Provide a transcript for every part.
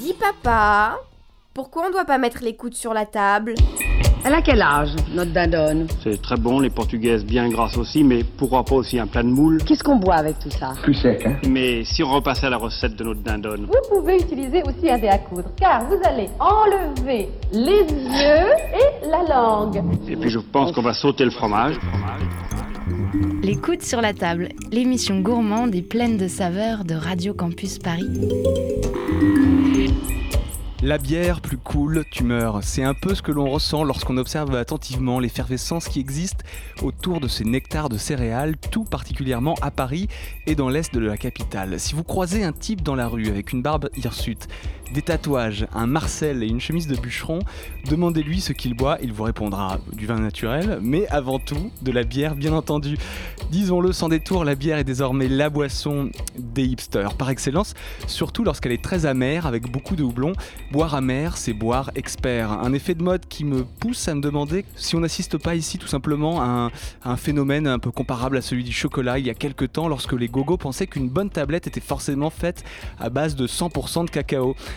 Dis papa, pourquoi on doit pas mettre les coudes sur la table? Elle a quel âge, notre dindonne C'est très bon, les portugaises bien grasses aussi, mais pourquoi pas aussi un plat de moule Qu'est-ce qu'on boit avec tout ça? Plus sec, hein? Mais si on repassait à la recette de notre dindonne Vous pouvez utiliser aussi un dé à coudre, car vous allez enlever les yeux et la langue. Et puis je pense qu'on va sauter le fromage. Les coudes sur la table, l'émission gourmande et pleine de saveurs de Radio Campus Paris. La bière plus cool, tu meurs. C'est un peu ce que l'on ressent lorsqu'on observe attentivement l'effervescence qui existe autour de ces nectars de céréales, tout particulièrement à Paris et dans l'est de la capitale. Si vous croisez un type dans la rue avec une barbe hirsute, des tatouages, un Marcel et une chemise de bûcheron, demandez-lui ce qu'il boit, il vous répondra du vin naturel, mais avant tout de la bière bien entendu. Disons-le sans détour, la bière est désormais la boisson des hipsters par excellence, surtout lorsqu'elle est très amère avec beaucoup de houblon. Boire amer, c'est boire expert. Un effet de mode qui me pousse à me demander si on n'assiste pas ici tout simplement à un, phénomène un peu comparable à celui du chocolat il y a quelques temps lorsque les gogos pensaient qu'une bonne tablette était forcément faite à base de 100% de cacao.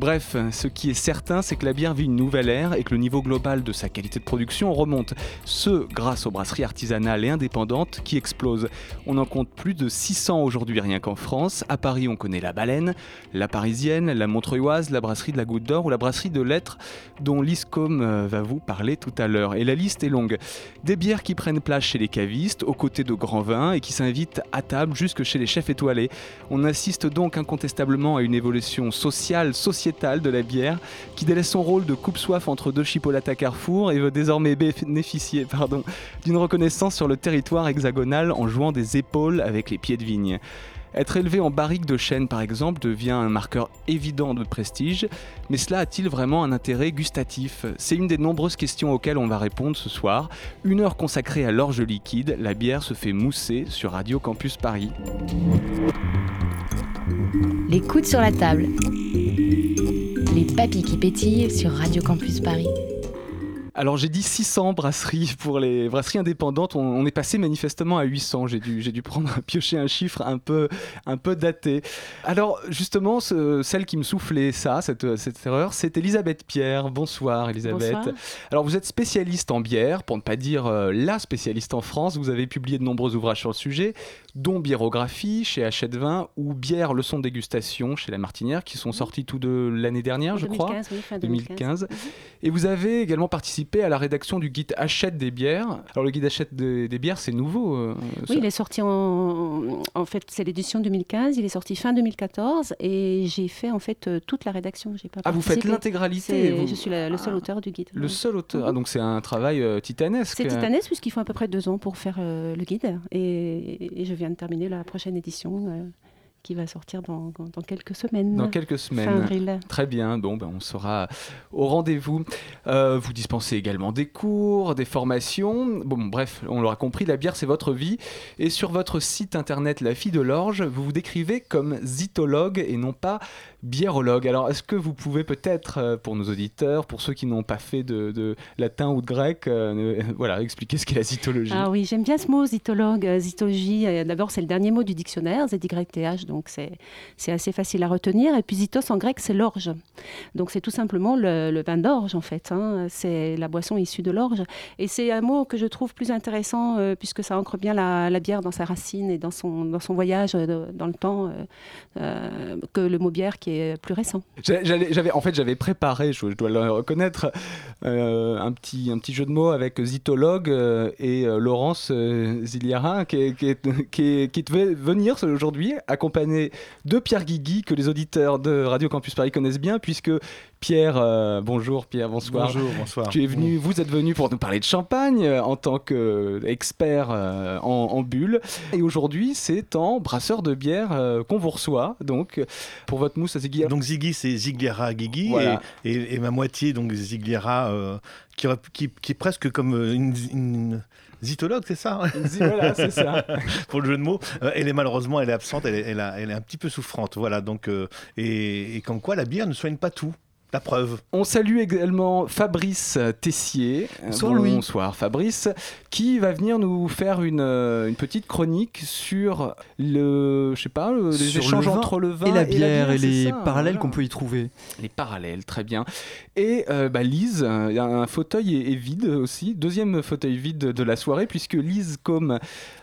Bref, ce qui est certain, c'est que la bière vit une nouvelle ère et que le niveau global de sa qualité de production remonte. Ce, grâce aux brasseries artisanales et indépendantes qui explosent. On en compte plus de 600 aujourd'hui rien qu'en France. À Paris, on connaît la Baleine, la Parisienne, la Montreuilloise, la brasserie de la Goutte d'Or ou la brasserie de Lettres dont l'ISCOM euh, va vous parler tout à l'heure. Et la liste est longue. Des bières qui prennent place chez les cavistes, aux côtés de grands vins et qui s'invitent à table jusque chez les chefs étoilés. On assiste donc incontestablement à une évolution sociale, sociétale de la bière qui délaisse son rôle de coupe-soif entre deux chipolates à Carrefour et veut désormais bénéficier pardon, d'une reconnaissance sur le territoire hexagonal en jouant des épaules avec les pieds de vigne. Être élevé en barrique de chêne, par exemple, devient un marqueur évident de prestige, mais cela a-t-il vraiment un intérêt gustatif? C'est une des nombreuses questions auxquelles on va répondre ce soir. Une heure consacrée à l'orge liquide, la bière se fait mousser sur Radio Campus Paris. Les coudes sur la table. Les papilles qui pétillent sur Radio Campus Paris. Alors j'ai dit 600 brasseries pour les brasseries indépendantes. On, on est passé manifestement à 800. J'ai dû, j'ai dû prendre piocher un chiffre un peu, un peu daté. Alors justement, ce- celle qui me soufflait ça, cette, cette erreur, c'est Elisabeth Pierre. Bonsoir Elisabeth. Bonsoir. Alors vous êtes spécialiste en bière, pour ne pas dire euh, la spécialiste en France. Vous avez publié de nombreux ouvrages sur le sujet, dont Biérographie chez Hachette Vin ou Bière leçon de dégustation chez La Martinière, qui sont sortis tous deux l'année dernière, je crois. 2015, oui, fin 2015. 2015. Et vous avez également participé à la rédaction du guide Hachette des bières. Alors le guide Hachette des, des bières, c'est nouveau. euh, ça. Oui, il est sorti en. En fait, c'est l'édition 2015. Il est sorti fin 2014 et j'ai fait en fait euh, toute la rédaction. J'ai pas Ah, vous faites l'intégralité. Vous- Je suis la- le seul Ah. auteur du guide. Le Oui. seul auteur. Ah, Mhm. donc c'est un travail euh, titanesque. C'est titanesque puisqu'il faut à peu près deux ans pour faire euh, le guide et, et je viens de terminer la prochaine édition euh, qui va sortir dans, dans quelques semaines. Dans quelques Fin semaines. avril. Très bien, bon, ben, on sera au rendez-vous. Euh, vous dispensez également des cours, des formations. Bon, bref, on l'aura compris, la bière, c'est votre vie. Et sur votre site internet La Fille de l'Orge, vous vous décrivez comme zytologue et non pas biérologue. Alors, est-ce que vous pouvez peut-être, euh, pour nos auditeurs, pour ceux qui n'ont pas fait de, latin ou de grec, euh, voilà, expliquer ce qu'est la zytologie? Ah oui, j'aime bien ce mot, zytologue, euh, zytologie. euh, D'abord, c'est le dernier mot du dictionnaire, ZYTH, donc c'est c'est assez facile à retenir. Et puis zytos en grec, c'est l'orge. Donc c'est tout simplement le, vin d'orge, en fait. hein. C'est la boisson issue de l'orge. Et c'est un mot que je trouve plus intéressant euh, puisque ça ancre bien la, bière dans sa racine et dans son, dans son voyage euh, dans le temps euh, que le mot bière qui est plus récent. J'avais, en fait, j'avais préparé, je, dois le reconnaître, un, petit, un petit jeu de mots avec zytologue et Laurence Ziliara, qui, qui, qui, qui devait venir aujourd'hui, accompagné de Pierre Guigui, que les auditeurs de Radio Campus Paris connaissent bien, puisque Pierre, euh, bonjour Pierre, bonsoir. Bonjour, bonsoir. Tu es venu, vous êtes venu pour nous parler de champagne euh, en tant qu'expert euh, en, en bulle. Et aujourd'hui, c'est en brasseur de bière qu'on vous reçoit, donc pour votre mousse à Ziggy. Donc Ziggy, c'est Zigliera Guigui Voilà. et, et- et ma moitié, donc Zigliera, euh, qui, qui- qui est presque comme une, une zytologue, c'est ça hein, Voilà, c'est ça. Pour le jeu de mots. Euh, elle est malheureusement, elle est absente, elle est, elle a- elle est un petit peu souffrante. Voilà, donc, euh, et, et comme quoi la bière ne soigne pas tout. La preuve. On salue également Fabrice Tessier. Bonsoir, Louis. Bonsoir Fabrice, qui va venir nous faire une, une petite chronique sur le, je sais pas, le- les Sur échanges le entre le vin et la bière et, les ça, parallèles voilà. qu'on peut y trouver. Les parallèles, très bien. Et euh, bah, Lise, un fauteuil est, est vide aussi, deuxième fauteuil vide de la soirée, puisque Lise Combe,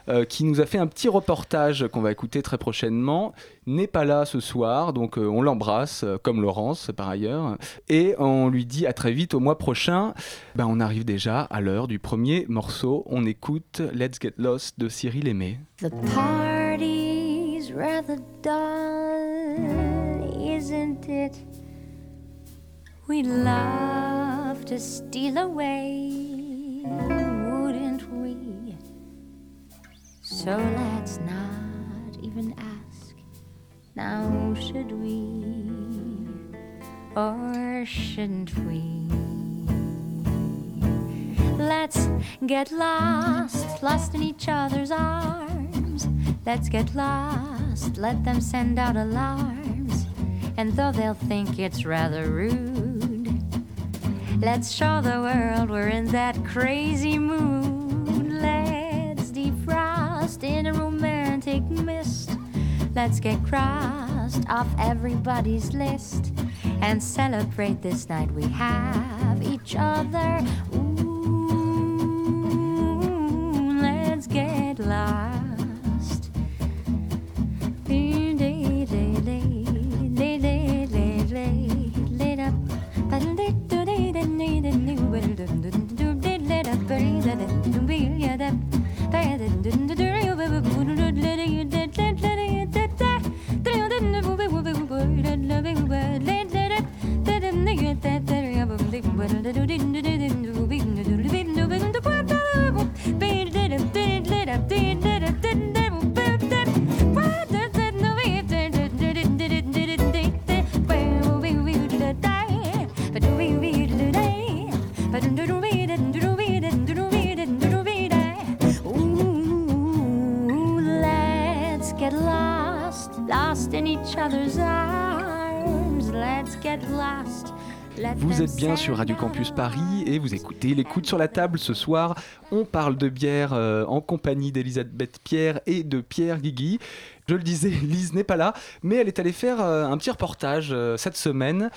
euh, qui nous a fait un petit reportage qu'on va écouter très prochainement, n'est pas là ce soir, donc euh, on l'embrasse, euh, comme Laurence par ailleurs, et on lui dit à très vite au mois prochain. Ben, on arrive déjà à l'heure du premier morceau, on écoute Let's Get Lost de Cyril Aimé. The party's rather dull, isn't it? We'd love to steal away, So let's not even ask, now should we? Or shouldn't we? Let's get lost, lost in each other's arms. Let's get lost, let them send out alarms. And though they'll think it's rather rude, let's show the world we're in that crazy mood. Let's get crossed off everybody's list and celebrate this night we have each other. Bien sur Radio Campus Paris et vous écoutez les coudes sur la table ce soir. On parle de bière euh, en compagnie d'Elisabeth Pierre et de Pierre Guigui. Je le disais, Lise n'est pas là, mais elle est allée faire euh, un petit reportage euh, cette semaine.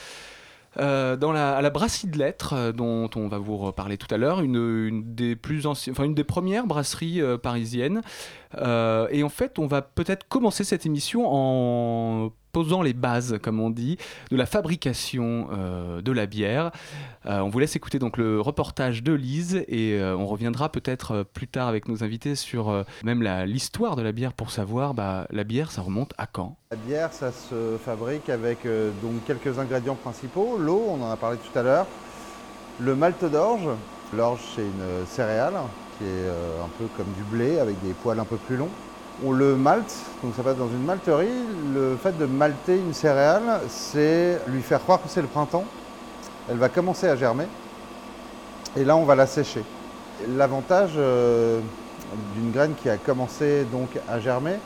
dans la, à la brasserie de lettres, dont on va vous reparler tout à l'heure, une, des plus anciennes, enfin une des premières brasseries parisiennes. Et en fait, on va peut-être commencer cette émission en posant les bases, comme on dit, de la fabrication euh, de la bière. Euh, on vous laisse écouter donc le reportage de Lise et euh, on reviendra peut-être plus tard avec nos invités sur même l'histoire de la bière pour savoir bah, la bière ça remonte à quand? La bière, ça se fabrique avec donc quelques ingrédients principaux. L'eau, on en a parlé tout à l'heure. Le malt d'orge. L'orge, c'est une céréale qui est un peu comme du blé avec des poils un peu plus longs. On le malte, donc ça passe dans une malterie. Le fait de malter une céréale, c'est lui faire croire que c'est le printemps. Elle va commencer à germer. Et là, on va la sécher. L'avantage euh, d'une graine qui a commencé donc à germer,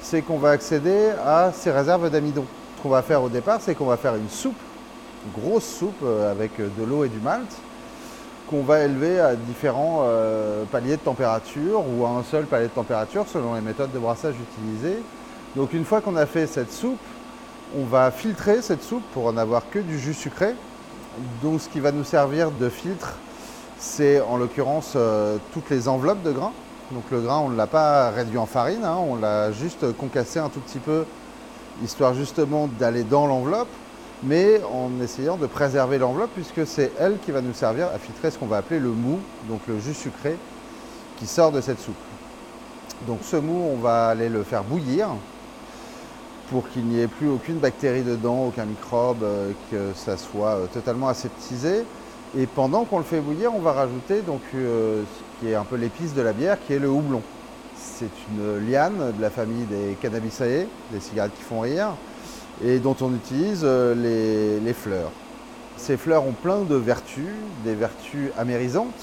c'est qu'on va accéder à ces réserves d'amidon. Ce qu'on va faire au départ, c'est qu'on va faire une soupe, une grosse soupe euh, avec de l'eau et du malt, qu'on va élever à différents euh, paliers de température ou à un seul palier de température selon les méthodes de brassage utilisées. Donc une fois qu'on a fait cette soupe, on va filtrer cette soupe pour en avoir que du jus sucré. Donc ce qui va nous servir de filtre, c'est en l'occurrence euh, toutes les enveloppes de grains. Donc le grain, on ne l'a pas réduit en farine, hein, on l'a juste concassé un tout petit peu, histoire justement d'aller dans l'enveloppe, mais en essayant de préserver l'enveloppe, puisque c'est elle qui va nous servir à filtrer ce qu'on va appeler le mou, donc le jus sucré qui sort de cette soupe. Donc ce mou, on va aller le faire bouillir pour qu'il n'y ait plus aucune bactérie dedans, aucun microbe, euh, que ça soit euh, totalement aseptisé. Et pendant qu'on le fait bouillir, on va rajouter donc euh, ce qui est un peu l'épice de la bière, qui est le houblon. C'est une liane de la famille des cannabisae, des cigarettes qui font rire, et dont on utilise euh, les, fleurs. Ces fleurs ont plein de vertus, des vertus amérisantes,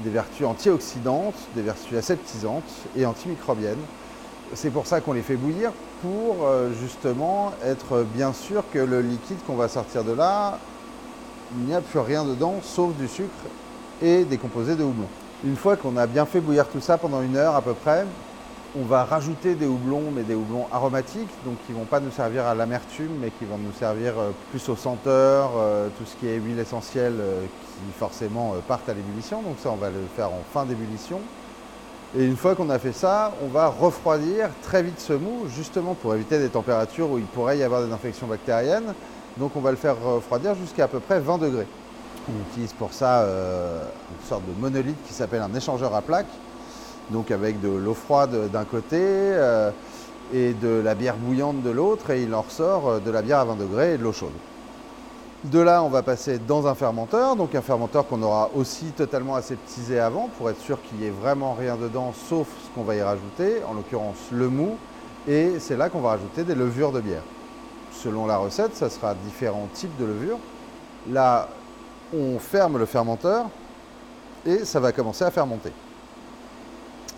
des vertus antioxydantes, des vertus aseptisantes et antimicrobiennes. C'est pour ça qu'on les fait bouillir, pour euh, justement être bien sûr que le liquide qu'on va sortir de là il n'y a plus rien dedans sauf du sucre et des composés de houblon. Une fois qu'on a bien fait bouillir tout ça pendant une heure à peu près, on va rajouter des houblons, mais des houblons aromatiques, donc qui ne vont pas nous servir à l'amertume, mais qui vont nous servir euh, plus aux senteurs, euh, tout ce qui est huile essentielle euh, qui forcément partent à l'ébullition. Donc ça, on va le faire en fin d'ébullition. Et une fois qu'on a fait ça, on va refroidir très vite ce mou, justement pour éviter des températures où il pourrait y avoir des infections bactériennes. Donc on va le faire refroidir jusqu'à à peu près 20 degrés. On utilise pour ça une sorte de monolithe qui s'appelle un échangeur à plaques donc avec de l'eau froide d'un côté euh, et de la bière bouillante de l'autre, et il en ressort euh, de la bière à 20 degrés et de l'eau chaude. De là, on va passer dans un fermenteur, donc un fermenteur qu'on aura aussi totalement aseptisé avant pour être sûr qu'il n'y ait vraiment rien dedans sauf ce qu'on va y rajouter, en l'occurrence le mou, et c'est là qu'on va rajouter des levures de bière. Selon la recette, ça sera différents types de levures. Là, on ferme le fermenteur et ça va commencer à fermenter.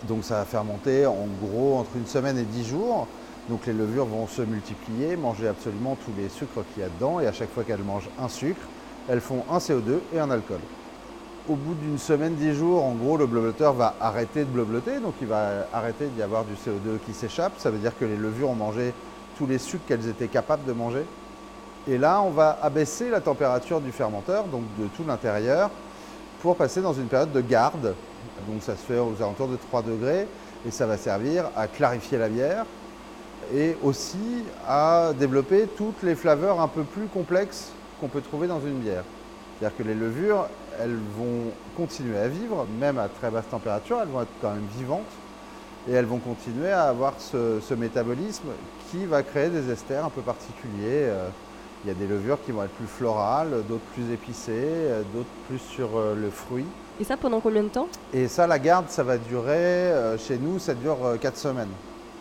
Donc ça va fermenter en gros entre une semaine et dix jours. Donc les levures vont se multiplier, manger absolument tous les sucres qu'il y a dedans et à chaque fois qu'elles mangent un sucre, elles font un CO2 et un alcool. Au bout d'une semaine, dix jours, en gros, le blobloteur va arrêter de blobloter, donc il va arrêter d'y avoir du CO2 qui s'échappe. Ça veut dire que les levures ont mangé tous les sucres qu'elles étaient capables de manger. Et là, on va abaisser la température du fermenteur, donc de tout l'intérieur, pour passer dans une période de garde donc ça se fait aux alentours de 3 degrés et ça va servir à clarifier la bière et aussi à développer toutes les flaveurs un peu plus complexes qu'on peut trouver dans une bière. C'est-à-dire que les levures, elles vont continuer à vivre, même à très basse température, elles vont être quand même vivantes et elles vont continuer à avoir ce, métabolisme qui va créer des esters un peu particuliers. Euh, il y a des levures qui vont être plus florales, d'autres plus épicées, euh, d'autres plus sur euh, le fruit. Et ça pendant combien de temps? Et ça, la garde, ça va durer, euh, chez nous, ça dure 4 semaines.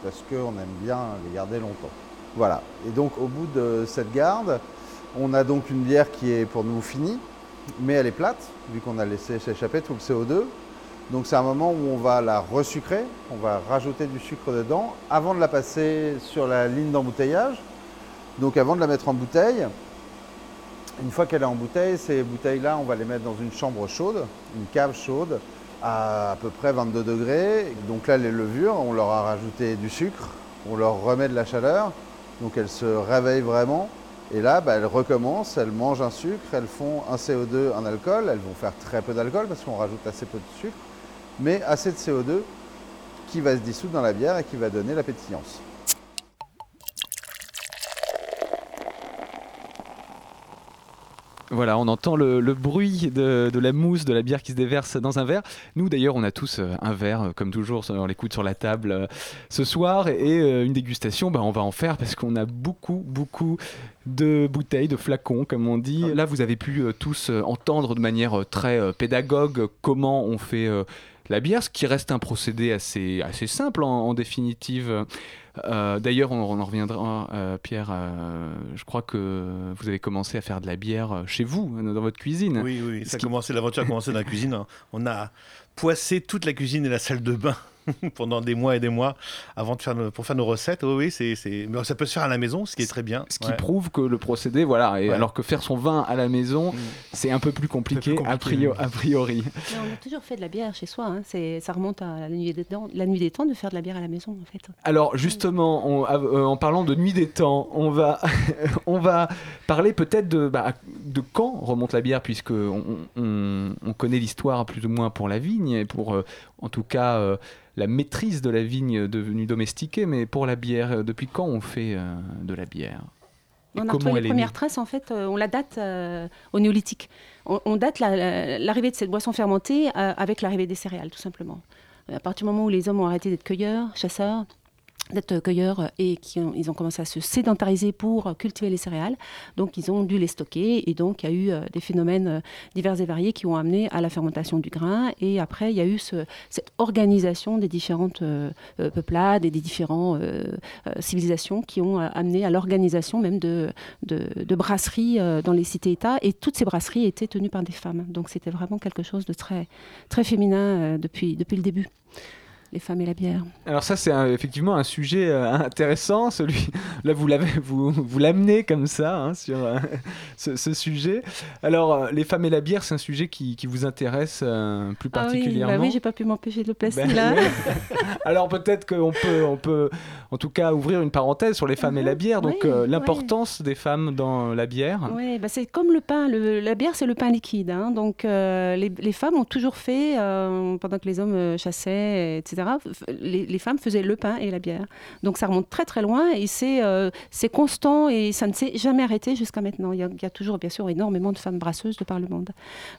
Parce qu'on aime bien les garder longtemps. Voilà. Et donc, au bout de cette garde, on a donc une bière qui est pour nous finie, mais elle est plate, vu qu'on a laissé s'échapper tout le CO2. Donc, c'est un moment où on va la resucrer, on va rajouter du sucre dedans, avant de la passer sur la ligne d'embouteillage. Donc avant de la mettre en bouteille, une fois qu'elle est en bouteille, ces bouteilles-là, on va les mettre dans une chambre chaude, une cave chaude, à à peu près 22 degrés. Donc là, les levures, on leur a rajouté du sucre, on leur remet de la chaleur, donc elles se réveillent vraiment. Et là, bah, elles recommencent, elles mangent un sucre, elles font un CO2, un alcool. Elles vont faire très peu d'alcool parce qu'on rajoute assez peu de sucre, mais assez de CO2 qui va se dissoudre dans la bière et qui va donner la pétillance. Voilà, on entend le, bruit de, la mousse de la bière qui se déverse dans un verre. Nous d'ailleurs, on a tous euh, un verre, euh, comme toujours, on l'écoute sur la table euh, ce soir. Et une dégustation, bah, on va en faire parce qu'on a beaucoup, beaucoup de bouteilles, de flacons, comme on dit. Là, vous avez pu tous entendre de manière très pédagogue comment on fait la bière, ce qui reste un procédé assez, assez simple en définitive. Euh, d'ailleurs, on, en reviendra, euh, Pierre. Euh, je crois que vous avez commencé à faire de la bière chez vous, dans votre cuisine. Oui, oui, ça a commencé, l'aventure a commencé dans la cuisine. On a poissé toute la cuisine et la salle de bain pendant des mois et des mois avant de faire pour faire nos recettes. Oui, oui, c'est, mais ça peut se faire à la maison, ce qui est très bien. Ce qui prouve que le procédé, voilà, et alors que faire son vin à la maison, mm. c'est un peu plus compliqué, A, priori, on a toujours fait de la bière chez soi. Hein. C'est, ça remonte à la nuit, des temps, la nuit des temps de faire de la bière à la maison, en fait. Alors justement, euh, en parlant de nuit des temps, on va, on va parler peut-être de, bah, de quand remonte la bière, puisque on, connaît l'histoire plus ou moins pour la vigne et pour, euh, en tout cas. Euh, la maîtrise de la vigne devenue domestiquée, mais pour la bière, euh, depuis quand on fait euh, de la bière? On a retrouvé les premières traces, en fait, euh, on la date au néolithique. On, date l'arrivée de cette boisson fermentée avec l'arrivée des céréales, tout simplement. À partir du moment où les hommes ont arrêté d'être cueilleurs, chasseurs, d'être cueilleurs et qui ont, ils ont commencé à se sédentariser pour cultiver les céréales. Donc ils ont dû les stocker et donc il y a eu euh, des phénomènes euh, divers et variés qui ont amené à la fermentation du grain. Et après il y a eu cette organisation des différentes euh, peuplades et des différentes civilisations qui ont amené à l'organisation même de, de, brasseries dans les cités-États. Et toutes ces brasseries étaient tenues par des femmes. Donc c'était vraiment quelque chose de très, très féminin depuis, depuis le début. Les femmes et la bière. Alors ça c'est effectivement un sujet euh, intéressant. Celui là vous l'avez vous vous l'amenez comme ça hein, sur euh, ce, ce sujet. Alors euh, les femmes et la bière c'est un sujet qui, qui vous intéresse euh, plus Ah oui, particulièrement. bah oui, j'ai pas pu m'empêcher de le placer Ben, là. Alors peut-être qu'on peut, on peut, en tout cas, ouvrir une parenthèse sur les femmes et la bière. Donc Oui, l'importance des femmes dans la bière. Oui, bah c'est comme le pain. Le- la bière, c'est le pain liquide. hein. Donc, les, les femmes ont toujours fait, pendant que les hommes chassaient, etc., les, les femmes faisaient le pain et la bière. Donc, ça remonte très, très loin et c'est euh, constant et ça ne s'est jamais arrêté jusqu'à maintenant. Il y, a, il y a toujours, bien sûr, énormément de femmes brasseuses de par le monde.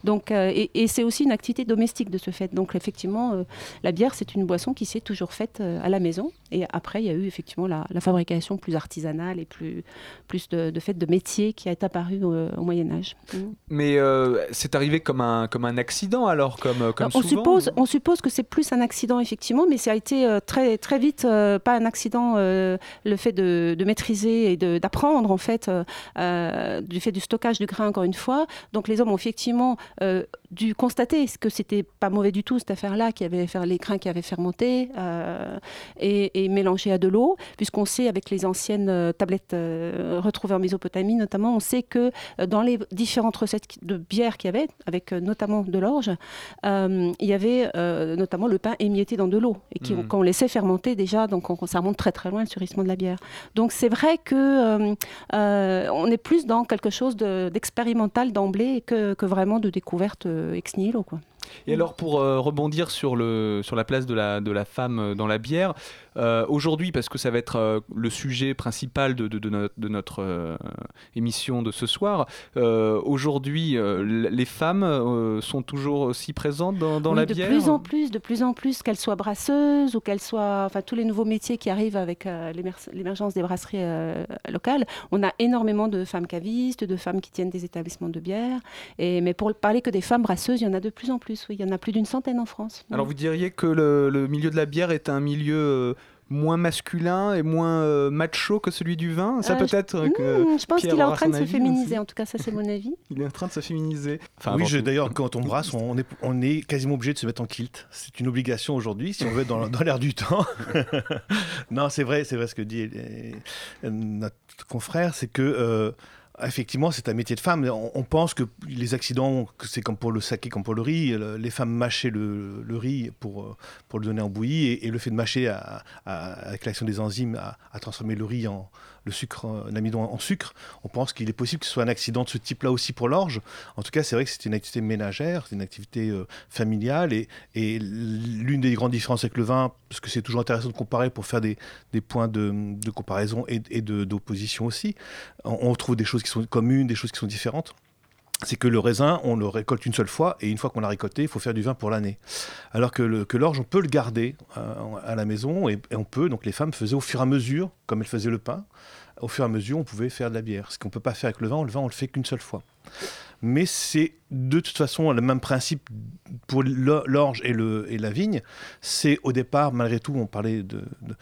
Donc, euh, et, et c'est aussi une activité domestique de ce fait. Donc, effectivement, euh, la bière, c'est une boisson qui s'est toujours faite à la maison. Et après, il y a eu effectivement la, la fabrication plus artisanale et plus, plus de, de fait de métier qui est apparu euh, au Moyen Âge. Mm. Mais c'est arrivé comme un, comme un accident alors, comme, on, souvent. suppose, on suppose que c'est plus un accident, effectivement, mais ça a été euh, très, très vite, euh, pas un accident, euh, le fait de, maîtriser et d'apprendre, en fait, du fait du stockage du grain, encore une fois. Donc les hommes ont effectivement dû constater que c'était pas mauvais du tout, cette affaire-là, qui avait les grains qui avaient fermenté et, mélangé à de l'eau, puisqu'on sait, avec les anciennes tablettes retrouvées en Mésopotamie, notamment, on sait que dans les différentes recettes de bière qu'il y avait, avec notamment de l'orge, il y avait notamment le pain émietté dans de l'eau et qui- Mhm. qu'on laissait fermenter déjà, donc on- ça remonte très très loin le surgissement de la bière. Donc c'est vrai que euh, euh, on est plus dans quelque chose de- d'expérimental d'emblée que, que vraiment de découverte euh, ex nihilo quoi. Et alors pour euh, rebondir sur, le, sur la place de la, de la femme dans la bière, euh, aujourd'hui, parce que ça va être euh, le sujet principal de, de- de notre, de notre, euh, émission de ce soir, euh, aujourd'hui, euh, les femmes euh, sont toujours aussi présentes dans, dans Oui, la de bière plus en plus, de plus en plus, qu'elles soient brasseuses ou qu'elles soient, enfin tous les nouveaux métiers qui arrivent avec euh, l'émer- l'émergence des brasseries euh, locales. On a énormément de femmes cavistes, de femmes qui tiennent des établissements de bière. Et mais pour parler que des femmes brasseuses, il y en a de plus en plus. Oui, il y en a plus d'une centaine en France. Alors vous diriez que le, le milieu de la bière est un milieu euh, moins masculin et moins euh, macho que celui du vin Ça Euh, peut je- être que Hmm, je pense Pierre qu'il est en train de se féminiser. aussi. En tout cas, ça c'est mon avis. Il est en train de se féminiser. Enfin, oui, je- d'ailleurs, quand on brasse, on est, on est quasiment obligé de se mettre en kilt. C'est une obligation aujourd'hui, si on veut être dans, dans l'air du temps. non, c'est vrai, c'est vrai ce que dit euh, notre confrère, c'est que. euh, Effectivement, c'est un métier de femme. On, pense que les accidents, c'est comme pour le saké, comme pour le riz, le- les femmes mâchaient le, riz pour, euh, pour le donner en bouillie, et, le fait de mâcher avec l'action des enzymes à transformer le riz en le sucre, euh, l'amidon en sucre. On pense qu'il est possible que ce soit un accident de ce type-là aussi pour l'orge. En tout cas, c'est vrai que c'est une activité ménagère, c'est une activité euh, familiale, et, l'une des grandes différences avec le vin, parce que c'est toujours intéressant de comparer pour faire des, points de, comparaison et, d'opposition aussi, on, on trouve des choses qui sont communes, des choses qui sont différentes. C'est que le raisin, on le récolte une seule fois, et une fois qu'on l'a récolté, il faut faire du vin pour l'année. Alors que, l'orge, on peut le garder euh, à la maison, et, on peut, donc les femmes faisaient au fur et à mesure, comme elles faisaient le pain, au fur et à mesure, on pouvait faire de la bière. Ce qu'on ne peut pas faire avec le vin, le vin, on le fait qu'une seule fois. Mais c'est de toute façon le même principe pour l'o- l'orge et, la vigne. C'est au départ, malgré tout, on parlait de, de-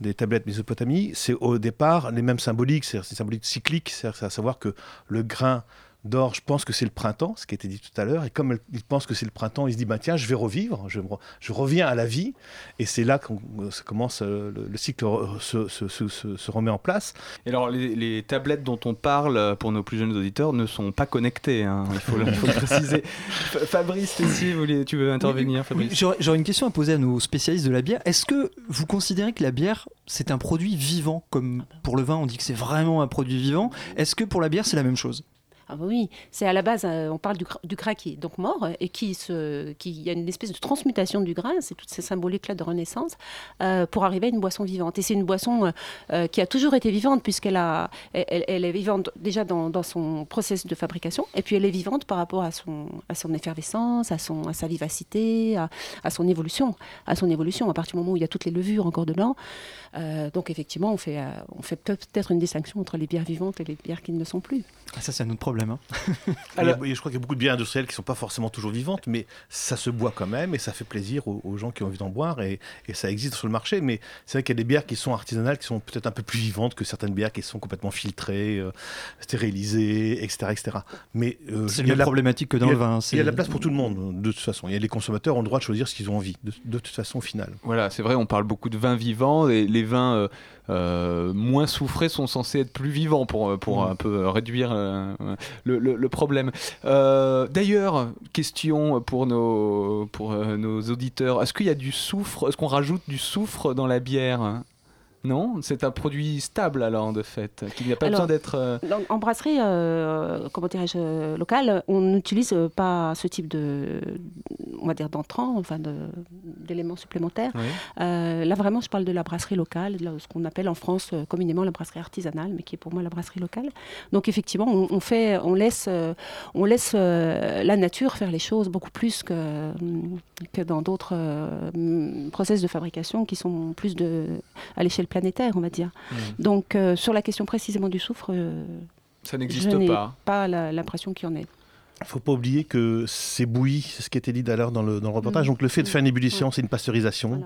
des tablettes Mésopotamie, c'est au départ les mêmes symboliques, c'est c'est symbolique cyclique, c'est à savoir que le grain d'orge pense que c'est le printemps, ce qui a été dit tout à l'heure, et comme il pense que c'est le printemps, il se dit bah, tiens, je vais revivre, je, je reviens à la vie, et c'est là que ça commence, euh, le, le cycle se, se- se- se- se remet en place. Et alors, les, les tablettes dont on parle euh, pour nos plus jeunes auditeurs ne sont pas connectées, hein, il, faut, le- il faut le préciser. Fa- Fabrice, vous voulez- tu veux intervenir, Fabrice? J'aurais une question à poser à nos spécialistes de la bière. Est-ce que vous considérez que la bière, c'est un produit vivant? Comme pour le vin, on dit que c'est vraiment un produit vivant. Est-ce que pour la bière, c'est la même chose? Ah bah oui, c'est à la base, euh, on parle du, du gras qui est donc mort euh, et qui y a une espèce de transmutation du grain, c'est toutes ces symboliques-là de renaissance, euh, pour arriver à une boisson vivante. Et c'est une boisson qui a toujours été vivante puisqu'elle est vivante déjà dans, son process de fabrication, et puis elle est vivante par rapport à son, effervescence, à, sa vivacité, à, son évolution, à son évolution. À partir du moment où il y a toutes les levures encore dedans, euh, donc effectivement, on fait, on fait peut-être une distinction entre les bières vivantes et les bières qui ne le sont plus. Ah, Ça, c'est un autre problème. Problème. hein. Il y a- je crois qu'il y a beaucoup de bières industrielles qui ne sont pas forcément toujours vivantes, mais ça se boit quand même et ça fait plaisir aux, aux gens qui ont envie d'en boire et, et ça existe sur le marché. Mais c'est vrai qu'il y a des bières qui sont artisanales, qui sont peut-être un peu plus vivantes que certaines bières qui sont complètement filtrées, euh, stérilisées, etc. etc. Mais euh, C'est il y a la problématique que dans a- le vin, Il y a de la place pour tout le monde, de toute façon. Il y a les consommateurs ont le droit de choisir ce qu'ils ont envie, de, de toute façon, au final. Voilà, c'est vrai, on parle beaucoup de vins vivants et les vins euh, euh, moins soufrés sont censés être plus vivants pour, pour Mm. un peu réduire euh, le, le- le problème. Euh, D'ailleurs, question pour nos, pour, euh, nos auditeurs, est-ce qu'il y a du soufre, est-ce qu'on rajoute du soufre dans la bière? Non, c'est un produit stable alors de fait, qu'il n'y a pas Alors, besoin d'être. euh, en brasserie, euh, comment dirais-je, euh, locale, on n'utilise pas ce type de, on va dire, d'entrant, enfin d'éléments supplémentaires. Oui. Euh, là, vraiment, je parle de la brasserie locale, de ce qu'on appelle en France communément la brasserie artisanale, mais qui est pour moi la brasserie locale. Donc, effectivement, on, on fait, on laisse, on laisse la nature faire les choses beaucoup plus que, que dans d'autres process de fabrication qui sont plus de, à l'échelle planétaire, on va dire. Mm. Donc, euh, sur la question précisément du soufre, euh, Ça n'existe pas. pas l'impression qu'il y en ait. Il faut pas oublier que c'est bouilli, c'est ce qui a été dit d'ailleurs dans le, dans le reportage. Mhm. Donc le fait de faire une ébullition, Ouais. c'est une pasteurisation.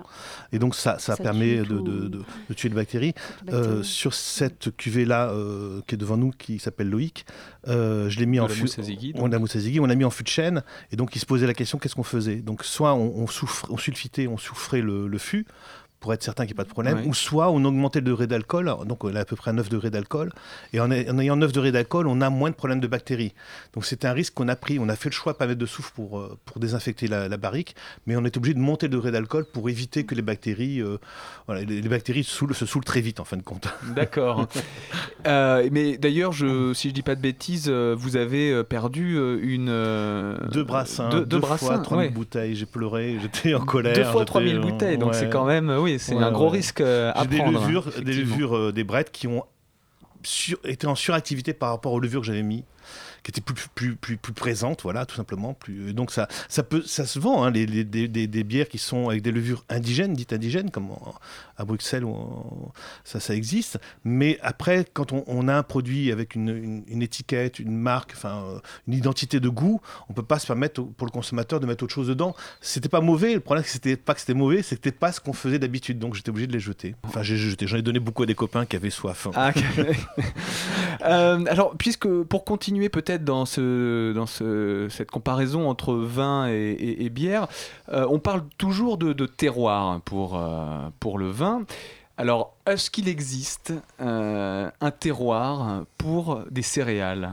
Et donc ça, ça, Ça permet tue de, de- de- de tuer les bactéries. Euh, sur cette cuvée-là euh, qui est devant nous, qui s'appelle Loïc, euh, je l'ai mis en fût. a on l'a mis en fût de chêne. Et donc il se posait la question qu'est-ce qu'on faisait? Donc soit on, on, souffre- on sulfitait, on souffrait le, le fût pour être certain qu'il n'y ait pas de problème, ou soit on augmentait le degré d'alcool, donc on a à peu près 9 degrés d'alcool, et en, en ayant 9 degrés d'alcool, on a moins de problèmes de bactéries. Donc c'était un risque qu'on a pris, on a fait le choix de pas mettre de soufre pour, euh, pour désinfecter la, la barrique, mais on est obligé de monter le degré d'alcool pour éviter que les bactéries, euh, voilà, les, les bactéries se saoulent très vite en fin de compte. D'accord. Euh, mais d'ailleurs, je, si je dis pas de bêtises, vous avez perdu une. Deux brassins, deux, deux, deux fois brassins, 3000 ouais. bouteilles, j'ai pleuré, j'étais en colère. Deux fois j'étais, 3000 euh, bouteilles, donc ouais. c'est quand même, oui, c'est Ouais, un gros ouais. risque euh, à J'ai des prendre. hein, levures, des levures euh, des brettes qui ont sur- été en suractivité par rapport aux levures que j'avais mis qui étaient plus, plus, plus, plus présentes, voilà, tout simplement. Plus, et donc ça, ça, peut, ça se vend, hein, les, les- des, des- bières qui sont avec des levures indigènes, dites indigènes, comme à Bruxelles, ça, ça existe. Mais après, quand on, a un produit avec une, étiquette, une marque, enfin, euh, une identité de goût, on peut pas se permettre pour le consommateur de mettre autre chose dedans. C'était pas mauvais. Le problème, c'était pas que c'était mauvais, c'était pas ce qu'on faisait d'habitude. Donc j'étais obligé de les jeter. Enfin, j'ai jeté. J'en ai donné beaucoup à des copains qui avaient soif. Ah, ok. Euh, alors, puisque pour continuer peut-être dans, ce, dans ce, cette comparaison entre vin et, bière, euh, on parle toujours de, terroir pour, pour le vin. Alors, est-ce qu'il existe euh, un terroir pour des céréales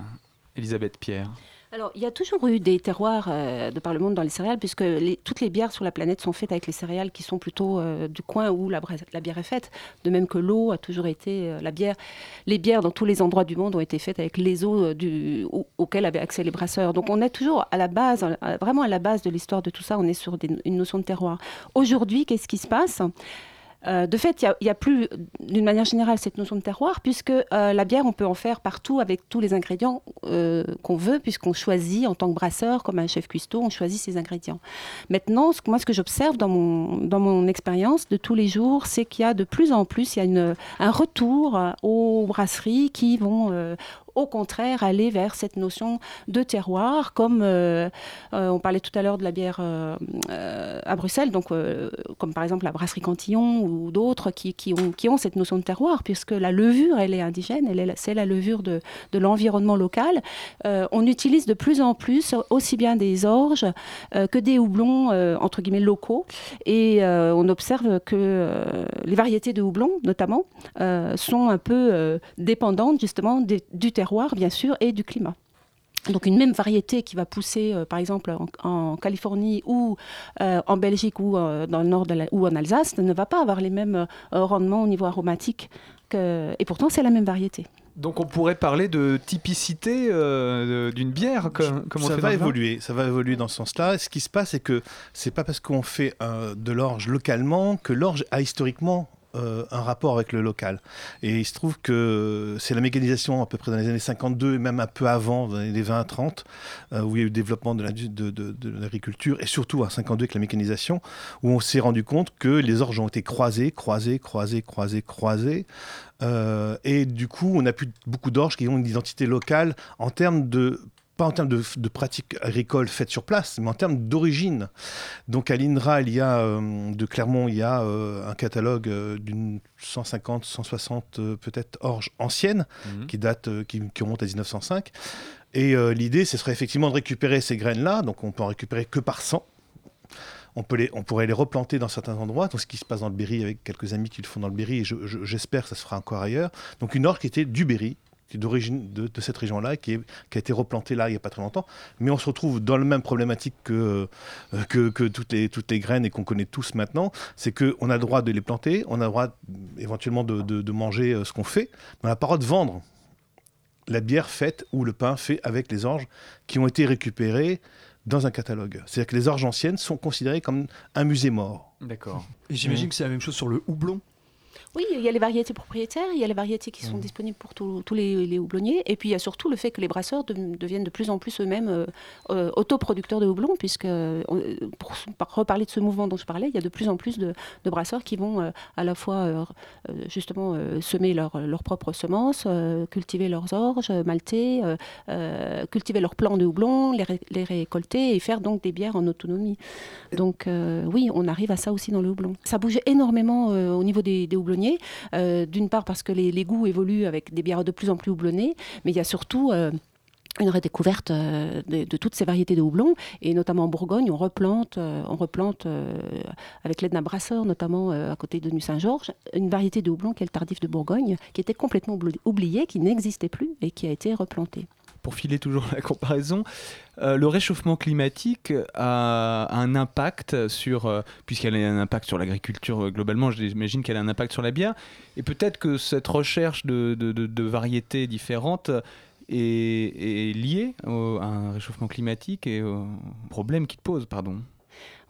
Elisabeth Pierre? Alors, il y a toujours eu des terroirs euh, de par le monde dans les céréales, puisque toutes les bières sur la planète sont faites avec les céréales qui sont plutôt euh, du coin où la, bière est faite. De même que l'eau a toujours été la bière. Les bières dans tous les endroits du monde ont été faites avec les eaux auxquelles avaient accès les brasseurs. Donc, on est toujours à la base, vraiment à la base de l'histoire de tout ça. On est sur une notion de terroir. Aujourd'hui, qu'est-ce qui se passe? Euh, de fait, il n'y a, plus, d'une manière générale, cette notion de terroir, puisque euh, la bière, on peut en faire partout avec tous les ingrédients euh, qu'on veut, puisqu'on choisit en tant que brasseur, comme un chef cuistot, on choisit ses ingrédients. Maintenant, ce, moi, ce que j'observe dans mon, dans mon expérience de tous les jours, c'est qu'il y a de plus en plus, il y a un retour aux brasseries qui vont au contraire aller vers cette notion de terroir, comme euh, euh, on parlait tout à l'heure de la bière euh, à Bruxelles, donc comme par exemple la brasserie Cantillon ou d'autres qui, ont, cette notion de terroir, puisque la levure, elle est indigène, c'est la levure de, l'environnement local. On utilise de plus en plus aussi bien des orges que des houblons entre guillemets locaux, et on observe que les variétés de houblon, notamment, sont un peu dépendantes justement du terroir, bien sûr, et du climat. Donc une même variété qui va pousser, euh, par exemple, en, en Californie ou euh, en Belgique ou euh, dans le nord de la- ou en Alsace, ne va pas avoir les mêmes euh, rendements au niveau aromatique. Que, et pourtant, c'est la même variété. Donc on pourrait parler de typicité euh, d'une bière, comme, comme on ça fait va évoluer, ça va évoluer dans ce sens-là. Ce qui se passe, c'est que c'est pas parce qu'on fait euh, de l'orge localement que l'orge a historiquement euh, un rapport avec le local. Et il se trouve que c'est la mécanisation à peu près dans les années 52 et même un peu avant, dans les années 20-30, euh, où il y a eu le développement de la- de- de- de l'agriculture et surtout à 52 avec la mécanisation, où on s'est rendu compte que les orges ont été croisées, croisées, croisées, croisées, croisées. Euh, et du coup, on a plus beaucoup d'orges qui ont une identité locale en termes de pas en termes de, de pratiques agricoles faites sur place, mais en termes d'origine. Donc à l'INRA, il y a, euh, de Clermont, il y a euh, un catalogue euh, d'une 150, 160 euh, peut-être orges anciennes, Mhm. qui datent, qui, qui remontent à 1905. Et l'idée, ce serait effectivement de récupérer ces graines-là, donc on peut en récupérer que par 100. On, peut les, on pourrait les replanter dans certains endroits, donc ce qui se passe dans le Berry avec quelques amis qui le font dans le Berry, et je- je- j'espère que ça se fera encore ailleurs. Donc une orge qui était du Berry, d'origine de, de cette région-là, qui, est- qui a été replantée là il n'y a pas très longtemps. Mais on se retrouve dans la même problématique que, euh, que, que toutes, les, toutes les graines et qu'on connaît tous maintenant, c'est qu'on a le droit de les planter, on a le droit éventuellement de, de- de manger euh, ce qu'on fait, mais on n'a pas le droit de vendre la bière faite ou le pain fait avec les orges qui ont été récupérés dans un catalogue. C'est-à-dire que les orges anciennes sont considérées comme un musée mort. D'accord. Et j'imagine que c'est la même chose sur le houblon. Oui, il y a les variétés propriétaires, il y a les variétés qui sont disponibles pour tous les, les houblonniers, et puis il y a surtout le fait que les brasseurs de- deviennent de plus en plus eux-mêmes euh, euh, autoproducteurs de houblon, puisque, pour reparler de ce mouvement dont je parlais, il y a de plus en plus de, de brasseurs qui vont euh, à la fois euh, justement semer leurs propres semences, cultiver leurs orges, malter, cultiver leurs plants de houblon, les, ré- les récolter et faire donc des bières en autonomie. Donc oui, on arrive à ça aussi dans le houblon. Ça bouge énormément au niveau des, des houblonniers. Euh, D'une part parce que les, goûts évoluent avec des bières de plus en plus houblonnées, mais il y a surtout... euh, une redécouverte euh, de, toutes ces variétés de houblon et notamment en Bourgogne on replante on replante avec l'aide d'un brasseur notamment à côté de Nuit-Saint-Georges une variété de houblon qui est le tardif de Bourgogne qui était complètement oubli- oubliée qui n'existait plus et qui a été replantée Pour filer toujours la comparaison, euh, le réchauffement climatique a un impact sur, euh, puisqu'elle a un impact sur l'agriculture euh, globalement, j'imagine qu'elle a un impact sur la bière. Et peut-être que cette recherche de, variétés différentes est, liée au- à un réchauffement climatique et aux problèmes qu'il pose, pardon.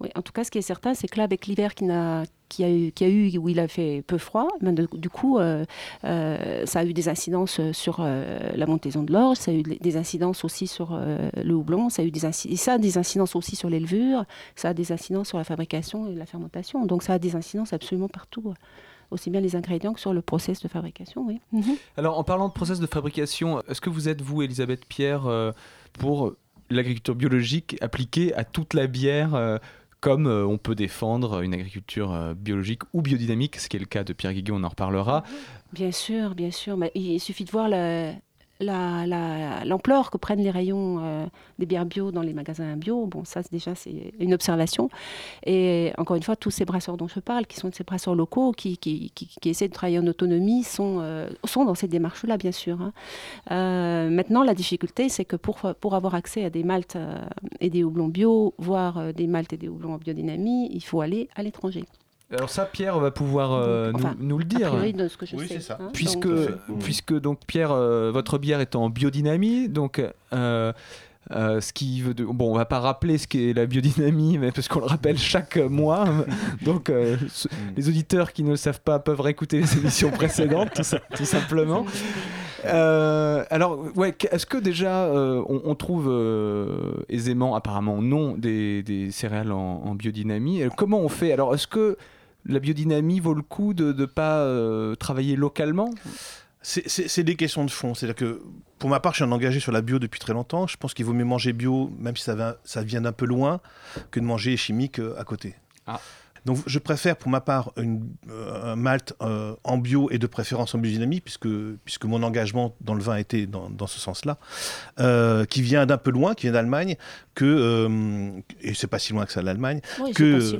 Oui, en tout cas, ce qui est certain, c'est que là, avec l'hiver qui, n'a- qui a, eu, qui a eu, où il a fait peu froid, ben, de- du coup, euh, euh, ça a eu des incidences sur euh, la montaison de l'orge, ça a eu des incidences aussi sur euh, le houblon, ça a eu des, et ça a des incidences aussi sur les levures, ça a des incidences sur la fabrication et la fermentation. Donc, ça a des incidences absolument partout, aussi bien les ingrédients que sur le process de fabrication. Oui. Mhm. Alors, en parlant de process de fabrication, est-ce que vous êtes, vous, Elisabeth Pierre, euh, pour l'agriculture biologique appliquée à toute la bière euh, comme euh, on peut défendre une agriculture euh, biologique ou biodynamique, ce qui est le cas de Pierre Guiguet, on en reparlera. Bien sûr, bien sûr. Il suffit de voir la- la- la- l'ampleur que prennent les rayons euh, des bières bio dans les magasins bio. Bon, ça, déjà, c'est une observation. Et encore une fois, tous ces brasseurs dont je parle, qui sont ces brasseurs locaux, qui, qui, qui- essaient de travailler en autonomie, sont, euh, sont dans cette démarche-là, bien sûr. hein. Euh, maintenant, la difficulté, c'est que pour, pour avoir accès à des maltes et des houblons bio, voire des maltes et des houblons en biodynamie, il faut aller à l'étranger. Alors ça, Pierre va pouvoir euh, Donc, nous- enfin, nous, le dire. priori, de ce que je Oui, sais, c'est ça. hein. puisque, Donc, puisque donc Pierre, euh, votre bière est en biodynamie, donc euh, euh, ce qui veut de- bon, on va pas rappeler ce qu'est la biodynamie, mais parce qu'on le rappelle chaque mois. Donc euh, ce- les auditeurs qui ne le savent pas peuvent réécouter les émissions précédentes, tout, ça- tout simplement. Euh, alors, ouais, est-ce que déjà euh, on, on trouve euh, aisément, apparemment non, des, des céréales en, en biodynamie? Euh, Comment on fait? Alors, est-ce que la biodynamie vaut le coup de ne pas euh, travailler localement? C'est- des questions de fond. C'est-à-dire que, pour ma part, je suis un engagé sur la bio depuis très longtemps. Je pense qu'il vaut mieux manger bio, même si ça, va- ça vient d'un peu loin, que de manger chimique euh, à côté. Ah. Donc, je préfère, pour ma part, une, euh, un malt euh, en bio et de préférence en biodynamie, puisque, puisque mon engagement dans le vin était dans, dans ce sens-là, euh, qui vient d'un peu loin, qui vient d'Allemagne, que, euh, et c'est pas si loin que ça l'Allemagne, Oui, que si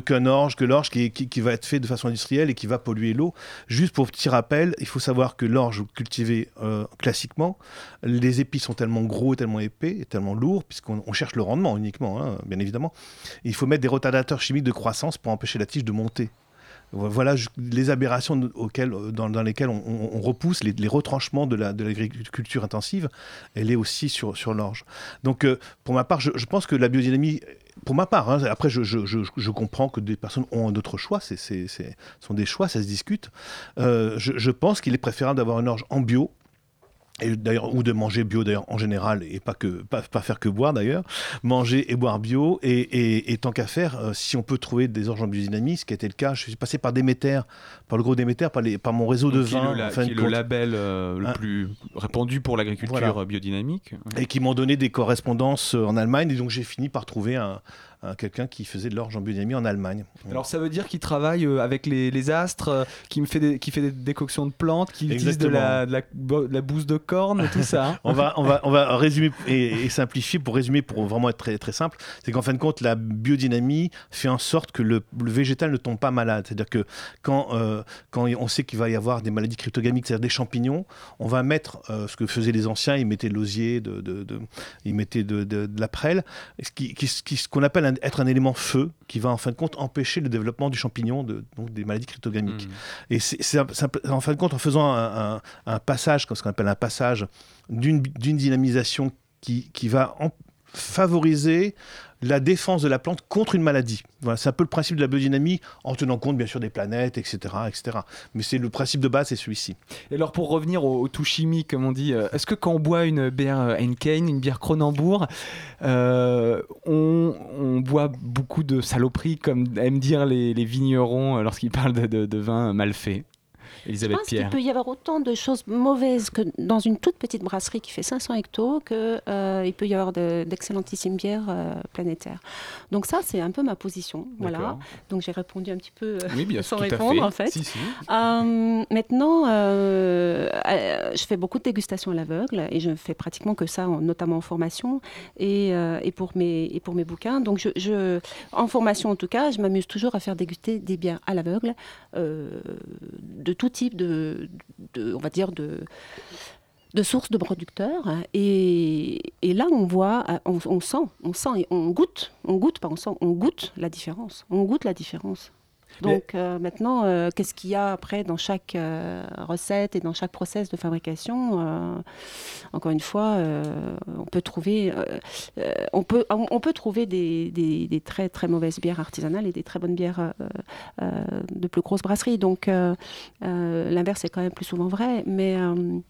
qu'un orge, que l'orge qui, qui- qui va être fait de façon industrielle et qui va polluer l'eau. Juste pour petit rappel, il faut savoir que l'orge cultivé euh, classiquement, les épis sont tellement gros, et tellement épais, et tellement lourds, puisqu'on on cherche le rendement uniquement, hein, bien évidemment. Il faut mettre des retardateurs chimiques de croissance pour empêcher la tige de monter. Voilà les aberrations auxquelles, euh, dans, lesquelles on, repousse les, retranchements de la- de l'agriculture intensive. Elle est aussi sur, l'orge. Donc, euh, pour ma part, je, pense que la biodynamie pour ma part, hein, après je, comprends que des personnes ont d'autres choix, ce sont des choix, ça se discute. Euh, je pense qu'il est préférable d'avoir une orge en bio. Et d'ailleurs, ou de manger bio d'ailleurs en général et pas que pas, pas faire que boire d'ailleurs, manger et boire bio et, et- et tant qu'à faire, euh, si on peut trouver des orges en biodynamie, ce qui a été le cas, je suis passé par Déméter, par le gros Déméter, par, les, par mon réseau de qui est le, fin qui est le label euh, le plus répandu pour l'agriculture Voilà. euh, biodynamique. et qui m'ont donné des correspondances en Allemagne. Et donc j'ai fini par trouver un- quelqu'un qui faisait de l'orge en biodynamie en Allemagne. Alors ça veut dire qu'il travaille euh, avec les, les astres, euh, qui me fait des, qui fait des décoctions de plantes, qui utilise de la, de, la, de la bouse de corne, tout ça. hein. on va, on va, on va résumer et, et simplifier pour résumer, pour vraiment être très, très simple. C'est qu'en fin de compte, la biodynamie fait en sorte que le, le végétal ne tombe pas malade. C'est-à-dire que quand, euh, quand on sait qu'il va y avoir des maladies cryptogamiques, c'est-à-dire des champignons, on va mettre euh, ce que faisaient les anciens, ils mettaient de l'osier, de, de, de- ils mettaient de, la prêle, ce qui, qui- qui- ce qu'on appelle un- être un élément feu, qui va en fin de compte empêcher le développement du champignon, de, donc des maladies cryptogamiques. Et c'est en fin de compte, en faisant un, un- un passage, comme ce qu'on appelle un passage, d'une d'une dynamisation qui, qui va en- favoriser la défense de la plante contre une maladie. Voilà, c'est un peu le principe de la biodynamie, en tenant compte bien sûr des planètes, etc. etc. Mais c'est le principe de base, c'est celui-ci. Et alors pour revenir au, tout chimique, comme on dit, euh, est-ce que quand on boit une bière euh, Heineken, une bière Kronenbourg, euh, on, boit beaucoup de saloperies, comme aiment dire les, vignerons euh, lorsqu'ils parlent de, de vin mal fait? Je Elisabeth pense qu'il Pierre. peut y avoir autant de choses mauvaises que dans une toute petite brasserie qui fait 500 hectos que euh, il peut y avoir de- d'excellentissimes bières euh, planétaires. Donc ça, c'est un peu ma position. Voilà. Donc j'ai répondu un petit peu euh, Oui, bien sans répondre fait. en fait. Si, si. Maintenant, je fais beaucoup de dégustations à l'aveugle et je fais pratiquement que ça, en- notamment en formation et, et, pour, mes, et pour mes bouquins. Donc, je, je- en formation en tout cas, je m'amuse toujours à faire déguster des bières à l'aveugle de tout type de, de- on va dire, de de sources de producteurs hein. et, et là on voit on, on sent on sent et on goûte on goûte pas on sent on goûte la différence on goûte la différence donc euh, maintenant, euh, qu'est-ce qu'il y a après dans chaque euh, recette et dans chaque process de fabrication Encore une fois, on peut trouver, on peut, on, peut trouver des, des- très très mauvaises bières artisanales et des très bonnes bières de plus grosses brasseries. Donc l'inverse est quand même plus souvent vrai, mais euh,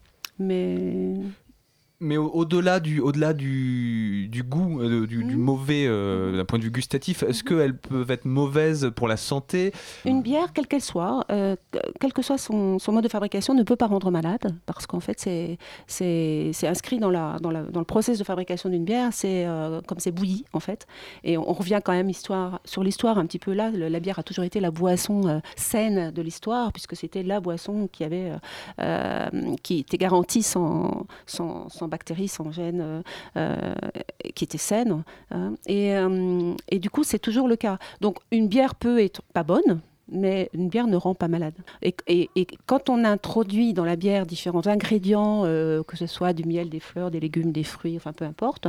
mais au- au-delà du, au-delà du, du goût, euh, du, du mauvais euh, d'un point de vue gustatif, est-ce qu'elles peuvent être mauvaises pour la santé? Une bière, quelle qu'elle soit, euh, quel que soit son, son mode de fabrication, ne peut pas rendre malade parce qu'en fait, c'est inscrit dans, la, dans, la, dans le process de fabrication d'une bière, c'est comme c'est bouilli en fait. Et on, on revient quand même histoire, sur l'histoire un petit peu là. le- la bière a toujours été la boisson saine de l'histoire puisque c'était la boisson qui, avait, qui était garantie sans, sans, sans bactéries, sans gènes, euh, euh, qui était saine. hein. Et, euh, et du coup, c'est toujours le cas. Donc, une bière peut être pas bonne, mais une bière ne rend pas malade. Et, et- quand on introduit dans la bière différents ingrédients, que ce soit du miel, des fleurs, des légumes, des fruits, enfin peu importe,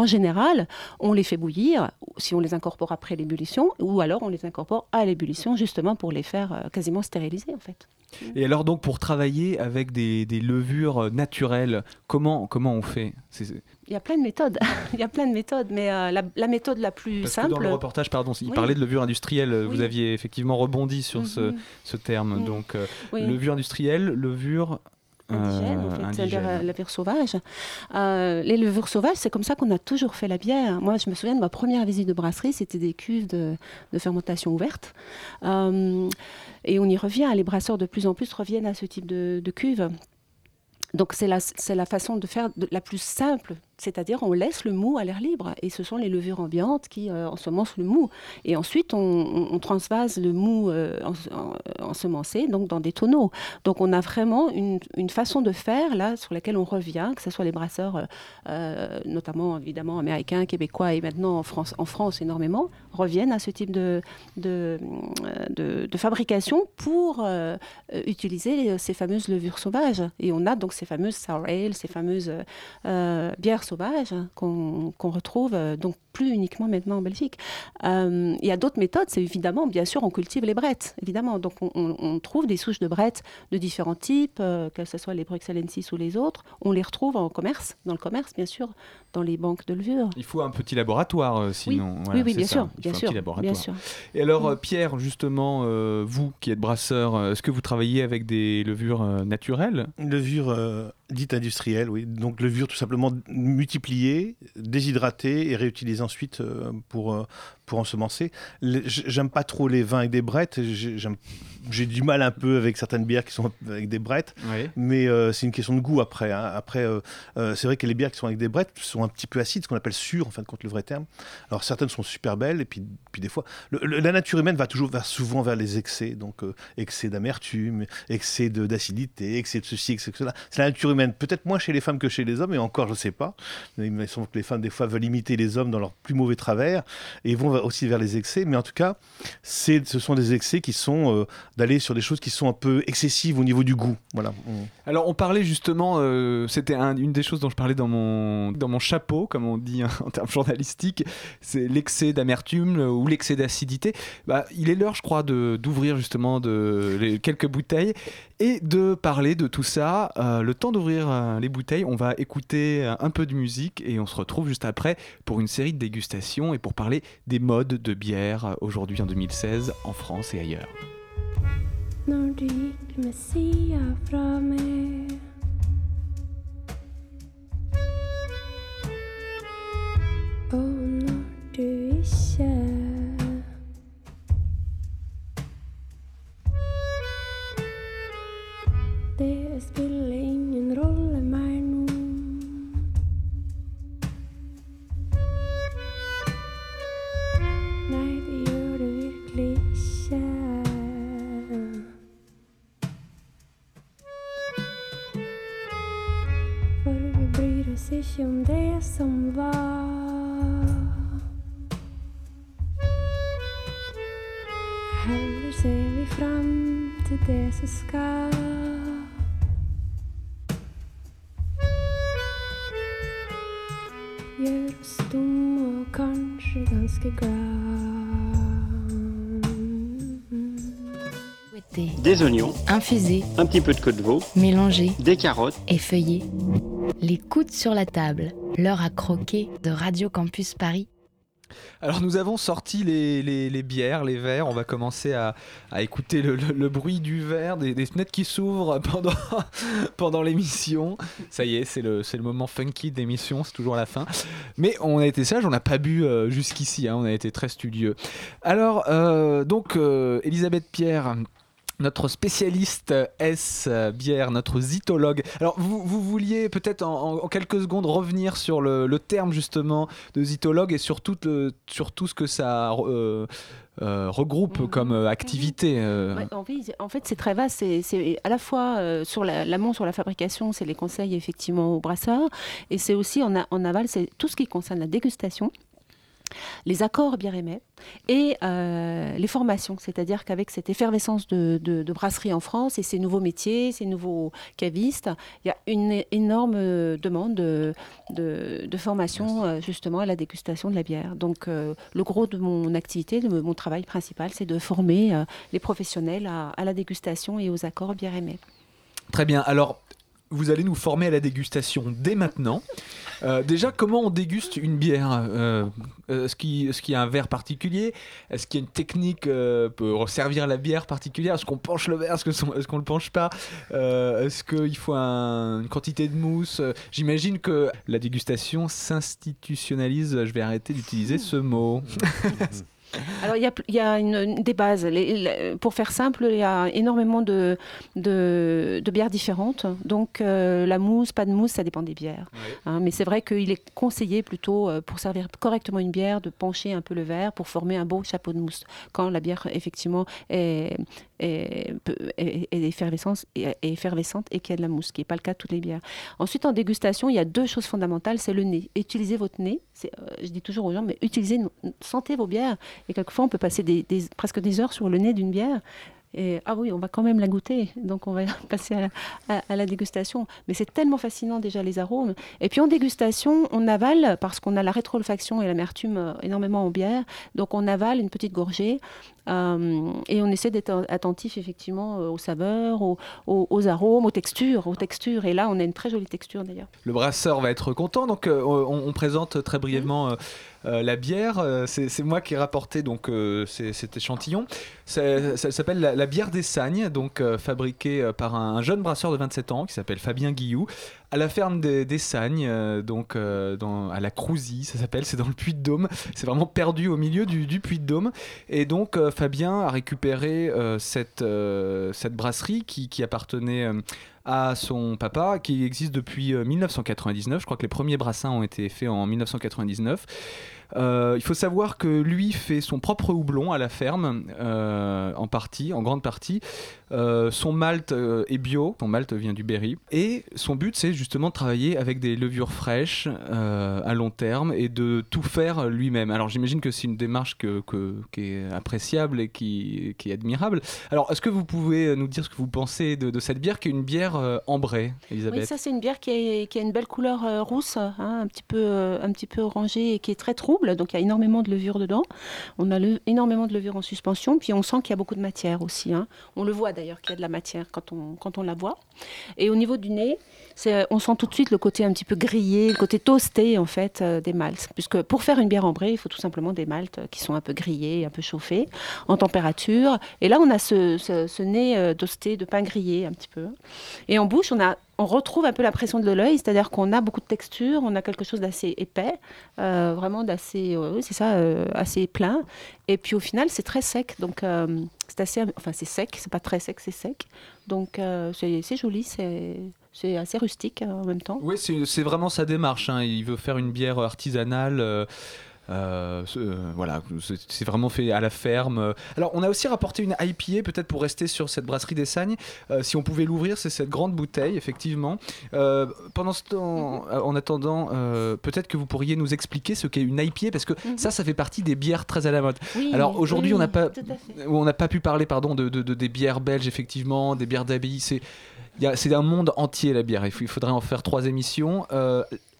en général, on les fait bouillir, si on les incorpore après l'ébullition, ou alors on les incorpore à l'ébullition justement pour les faire quasiment stériliser en fait. Et alors donc pour travailler avec des, des levures naturelles, comment, comment on fait? Il y a plein de méthodes, il y a plein de méthodes, mais euh, la, la méthode la plus Parce que simple. dans le reportage, pardon, il Oui. parlait de levure industrielle, vous aviez effectivement rebondi sur ce, Mhm. ce terme. Donc euh, Oui. levure industrielle, levure indigène, euh, en fait, indigène. c'est-à-dire euh, levure sauvage. Euh, les levures sauvages, c'est comme ça qu'on a toujours fait la bière. Moi, je me souviens de ma première visite de brasserie, c'était des cuves de, de fermentation ouverte. Euh, et on y revient, les brasseurs de plus en plus reviennent à ce type de, de cuve. Donc c'est la, c'est la façon de faire de- la plus simple, c'est-à-dire on laisse le mou à l'air libre et ce sont les levures ambiantes qui euh, ensemencent le mou. Et ensuite on, transvase le mou euh, en- ensemencé donc dans des tonneaux. Donc on a vraiment une, façon de faire là sur laquelle on revient, que ce soit les brasseurs, euh, euh, notamment évidemment américains, québécois et maintenant en France, en France énormément, reviennent à ce type de, de, euh, fabrication pour euh, euh, utiliser ces fameuses levures sauvages. Et on a donc ces fameuses sour ale, ces fameuses euh, bières sauvage hein, qu'on retrouve euh, donc plus uniquement maintenant en Belgique. Euh, il y a d'autres méthodes, c'est évidemment, bien sûr, on cultive les brettes, évidemment. Donc on, on- on trouve des souches de brettes de différents types, euh, que ce soit les bruxellensis ou les autres. On les retrouve en commerce, dans le commerce, bien sûr, dans les banques de levure. Il faut un petit laboratoire, euh, sinon. oui, Voilà, oui, c'est bien ça. sûr, Il bien faut un sûr, bien. Et alors, Pierre, justement, euh, vous qui êtes brasseur, est-ce que vous travaillez avec des levures euh, naturelles? Levure euh, dite industrielle, oui. Donc levure tout simplement multipliée, déshydratée et réutilisée ensuite euh, pour, euh, pour ensemencer. J'aime pas trop les vins avec des brettes. J'ai j'aime- j'ai du mal un peu avec certaines bières qui sont avec des brettes. Oui. Mais euh, c'est une question de goût après. hein. Après, euh, euh, c'est vrai que les bières qui sont avec des brettes sont un petit peu acides, ce qu'on appelle sûres, en fin de compte, le vrai terme. Alors certaines sont super belles, et puis, puis des fois, le- le- la nature humaine va toujours vers, souvent vers les excès. Donc, excès d'amertume, excès d'acidité, excès de ceci, excès de cela. C'est la nature humaine. Peut-être moins chez les femmes que chez les hommes, et encore, je ne sais pas. Il me semble que les femmes, des fois, veulent imiter les hommes dans leurs plus mauvais travers, et vont aussi vers les excès. Mais en tout cas, ce sont des excès qui sont d'aller sur des choses qui sont un peu excessives au niveau du goût. Voilà. On- Alors, on parlait justement, euh, c'était un- une des choses dont je parlais dans mon, dans mon chapeau, comme on dit en termes journalistiques, c'est l'excès d'amertume euh, ou l'excès d'acidité. Bah, il est l'heure, je crois, d'ouvrir justement de, quelques bouteilles et de parler de tout ça. Euh, le temps d'ouvrir les bouteilles, on va écouter un peu de musique et on se retrouve juste après pour une série de dégustations et pour parler des modes de bière aujourd'hui en 2016 en France et ailleurs. Når du gikk med sida fra meg. Og når du ikke Det spiller ingen rolle om det som var. Heller ser vi fram til det som skal. Gjør oss dumme og kanskje ganske glad. Fouetté, Des oignons, infusé, un petit peu de queue de veau, mélangé, des carottes. effeuillé. Les coudes sur la table, l'heure à croquer de Radio Campus Paris. Alors nous avons sorti les, bières, les verres, on va commencer à, écouter le, bruit du verre, des, fenêtres qui s'ouvrent pendant, l'émission. Ça y est, c'est le, c'est le moment funky de l'émission, c'est toujours la fin. Mais on a été sage, on n'a pas bu euh, jusqu'ici, hein, on a été très studieux. Alors, euh, donc, euh, Elisabeth Pierre... Notre spécialiste S euh, bière, notre zytologue. Alors, vous, vous vouliez peut-être en, quelques secondes revenir sur le, le terme justement de zytologue et sur tout, le- sur tout ce que ça euh, euh, regroupe comme euh, activité. euh. Ouais, en fait, en fait, c'est très vaste. C'est- à la fois euh, sur la- l'amont, sur la fabrication, c'est les conseils effectivement aux brasseurs, et c'est aussi en, a- en aval, c'est tout ce qui concerne la dégustation les accords bière et mets et euh, les formations. C'est-à-dire qu'avec cette effervescence de, de, de brasserie en France et ces nouveaux métiers, ces nouveaux cavistes, il y a une énorme euh, demande de, formation euh, justement à la dégustation de la bière. Donc euh, le gros de mon activité, de mon travail principal, c'est de former les professionnels à, à la dégustation et aux accords bière et mets. Très bien. Alors, vous allez nous former à la dégustation dès maintenant. Euh, déjà, comment on déguste une bière Euh, euh, Est-ce qu'il qu'il y a un verre particulier Est-ce qu'il y a une technique euh, pour servir la bière particulière Est-ce qu'on penche le verre Est-ce qu'on est qu'on le penche pas Est-ce qu'il faut un- une quantité de mousse J'imagine que la dégustation s'institutionnalise. Je vais arrêter d'utiliser ce mot. Alors, il y a, il y a une- une- des bases. Les- les- pour faire simple, il y a énormément de, de, de bières différentes. Donc, euh, la mousse, pas de mousse, ça dépend des bières. Hein, mais c'est vrai qu'il est conseillé plutôt, euh, pour servir correctement une bière, de pencher un peu le verre pour former un beau chapeau de mousse. Quand la bière, effectivement, est, est, peut- est- est effervescente, et qu'il y a de la mousse, ce qui n'est pas le cas de toutes les bières. Ensuite, en dégustation, il y a deux choses fondamentales. C'est le nez. Utilisez votre nez. Euh, je dis toujours aux gens, mais utilisez, sentez vos bières. Et quelquefois, on peut passer presque des heures sur le nez d'une bière. Et ah oui, on va quand même la goûter. Donc on va passer à la, dégustation. Mais c'est tellement fascinant déjà les arômes. Et puis en dégustation, on avale parce qu'on a la rétro-olfaction et l'amertume euh, énormément en bière. Donc on avale une petite gorgée euh, et on essaie d'être attentif effectivement euh, aux saveurs, aux, arômes, aux textures, aux textures. Et là, on a une très jolie texture d'ailleurs. Le brasseur va être content. Donc, on, présente très brièvement la bière. Euh, C'est moi qui ai rapporté donc euh, cet échantillon. Ça, s'appelle la, bière des Sagnes, donc euh, fabriquée euh, par un, un jeune brasseur de 27 ans qui s'appelle Fabien Guillou à la ferme des, Sagnes, euh, donc euh, à la Crouzy, ça s'appelle. C'est dans le Puy-de-Dôme. C'est vraiment perdu au milieu du, Puy-de-Dôme. Et donc, euh, Fabien a récupéré euh, cette, euh, brasserie qui, qui appartenait euh, à son papa, qui existe depuis euh, 1999. Je crois que les premiers brassins ont été faits en 1999. Euh, il faut savoir que lui fait son propre houblon à la ferme, euh, en partie, en grande partie. Euh, son malt est bio, son malt vient du Berry. Et son but, c'est justement de travailler avec des levures fraîches à long terme et de tout faire lui-même. Alors j'imagine que c'est une démarche qui est appréciable et qui, est admirable. Alors est-ce que vous pouvez nous dire ce que vous pensez de, cette bière qui est une bière ambrée, Elisabeth? Oui, ça c'est une bière qui, a une belle couleur rousse, hein, un, petit peu, un petit peu orangée et qui est très trouble. Donc il y a énormément de levure dedans. On a énormément de levure en suspension. Puis on sent qu'il y a beaucoup de matière aussi. hein. On le voit d'ailleurs qu'il y a de la matière quand on, quand on la boit. Et au niveau du nez, on sent tout de suite le côté un petit peu grillé, le côté toasté en fait euh, des maltes. Puisque pour faire une bière ambrée, il faut tout simplement des maltes qui sont un peu grillés, un peu chauffés en température. Et là, on a ce nez euh, toasté de pain grillé un petit peu. Et en bouche, on a on retrouve un peu la pression de l'œil, c'est-à-dire qu'on a beaucoup de texture, on a quelque chose d'assez épais, euh, vraiment d'assez, euh, c'est ça, euh, assez plein. Et puis au final, c'est très sec, donc euh, c'est assez, enfin c'est sec, c'est pas très sec, c'est sec. Donc c'est joli, c'est assez rustique euh, en même temps. Oui, c'est c'est vraiment sa démarche. hein. Il veut faire une bière artisanale. Euh, euh, voilà, c'est- vraiment fait à la ferme. Alors, on a aussi rapporté une IPA, peut-être pour rester sur cette brasserie des Sagnes. Euh, si on pouvait l'ouvrir, c'est cette grande bouteille, effectivement. Euh, pendant ce temps, en attendant, peut-être que vous pourriez nous expliquer ce qu'est une IPA, parce que ça, ça fait partie des bières très à la mode. Oui, Alors, aujourd'hui, oui, on n'a pas, on n'a pas pu parler, pardon, de, de- de- des bières belges, effectivement, des bières d'abbaye. C'est c'est un monde entier la bière. Il faudrait en faire trois émissions.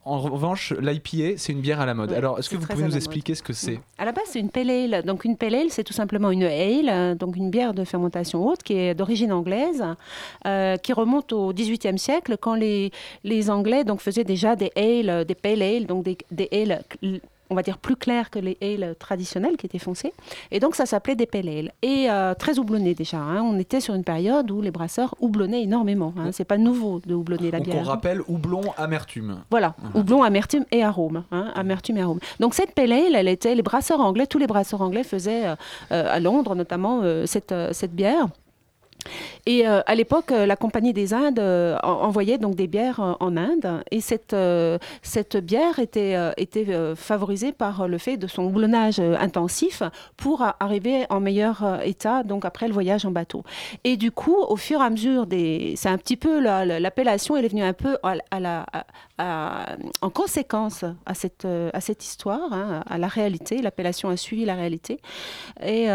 En revanche, l'IPA, c'est une bière à la mode. Ouais, Alors, est-ce que vous pouvez nous expliquer ce que c'est? À la base, c'est une pale ale. Donc, une pale ale, c'est tout simplement une ale, euh, donc une bière de fermentation haute qui est d'origine anglaise, euh, qui remonte au XVIIIe siècle quand les, les Anglais donc, faisaient déjà des ale, euh, des pale ale, donc des, des ale, cl- on va dire plus claires que les ale traditionnelles qui étaient foncées. Et donc, ça s'appelait des pale ale. Et euh, très houblonné déjà. hein. On était sur une période où les brasseurs houblonnaient énormément. Hein. C'est pas nouveau de houblonner la Donc, bière. on rappelle houblon, amertume. Voilà, houblon, amertume et arôme. hein, amertume et arôme. Donc cette pale ale, elle était, les brasseurs anglais, tous les brasseurs anglais faisaient euh, euh, à Londres notamment euh, cette, cette bière. Et euh, à l'époque, euh, la Compagnie des Indes euh, en- envoyait donc des bières en Inde. Et cette, cette bière était, était favorisée par le fait de son houblonnage euh, intensif pour arriver en meilleur état, donc après le voyage en bateau. Et du coup, au fur et à mesure des. C'est un petit peu. la- la- L'appellation, elle est venue un peu à, la- en conséquence à cette, à cette histoire, hein, à la réalité. L'appellation a suivi la réalité. Et,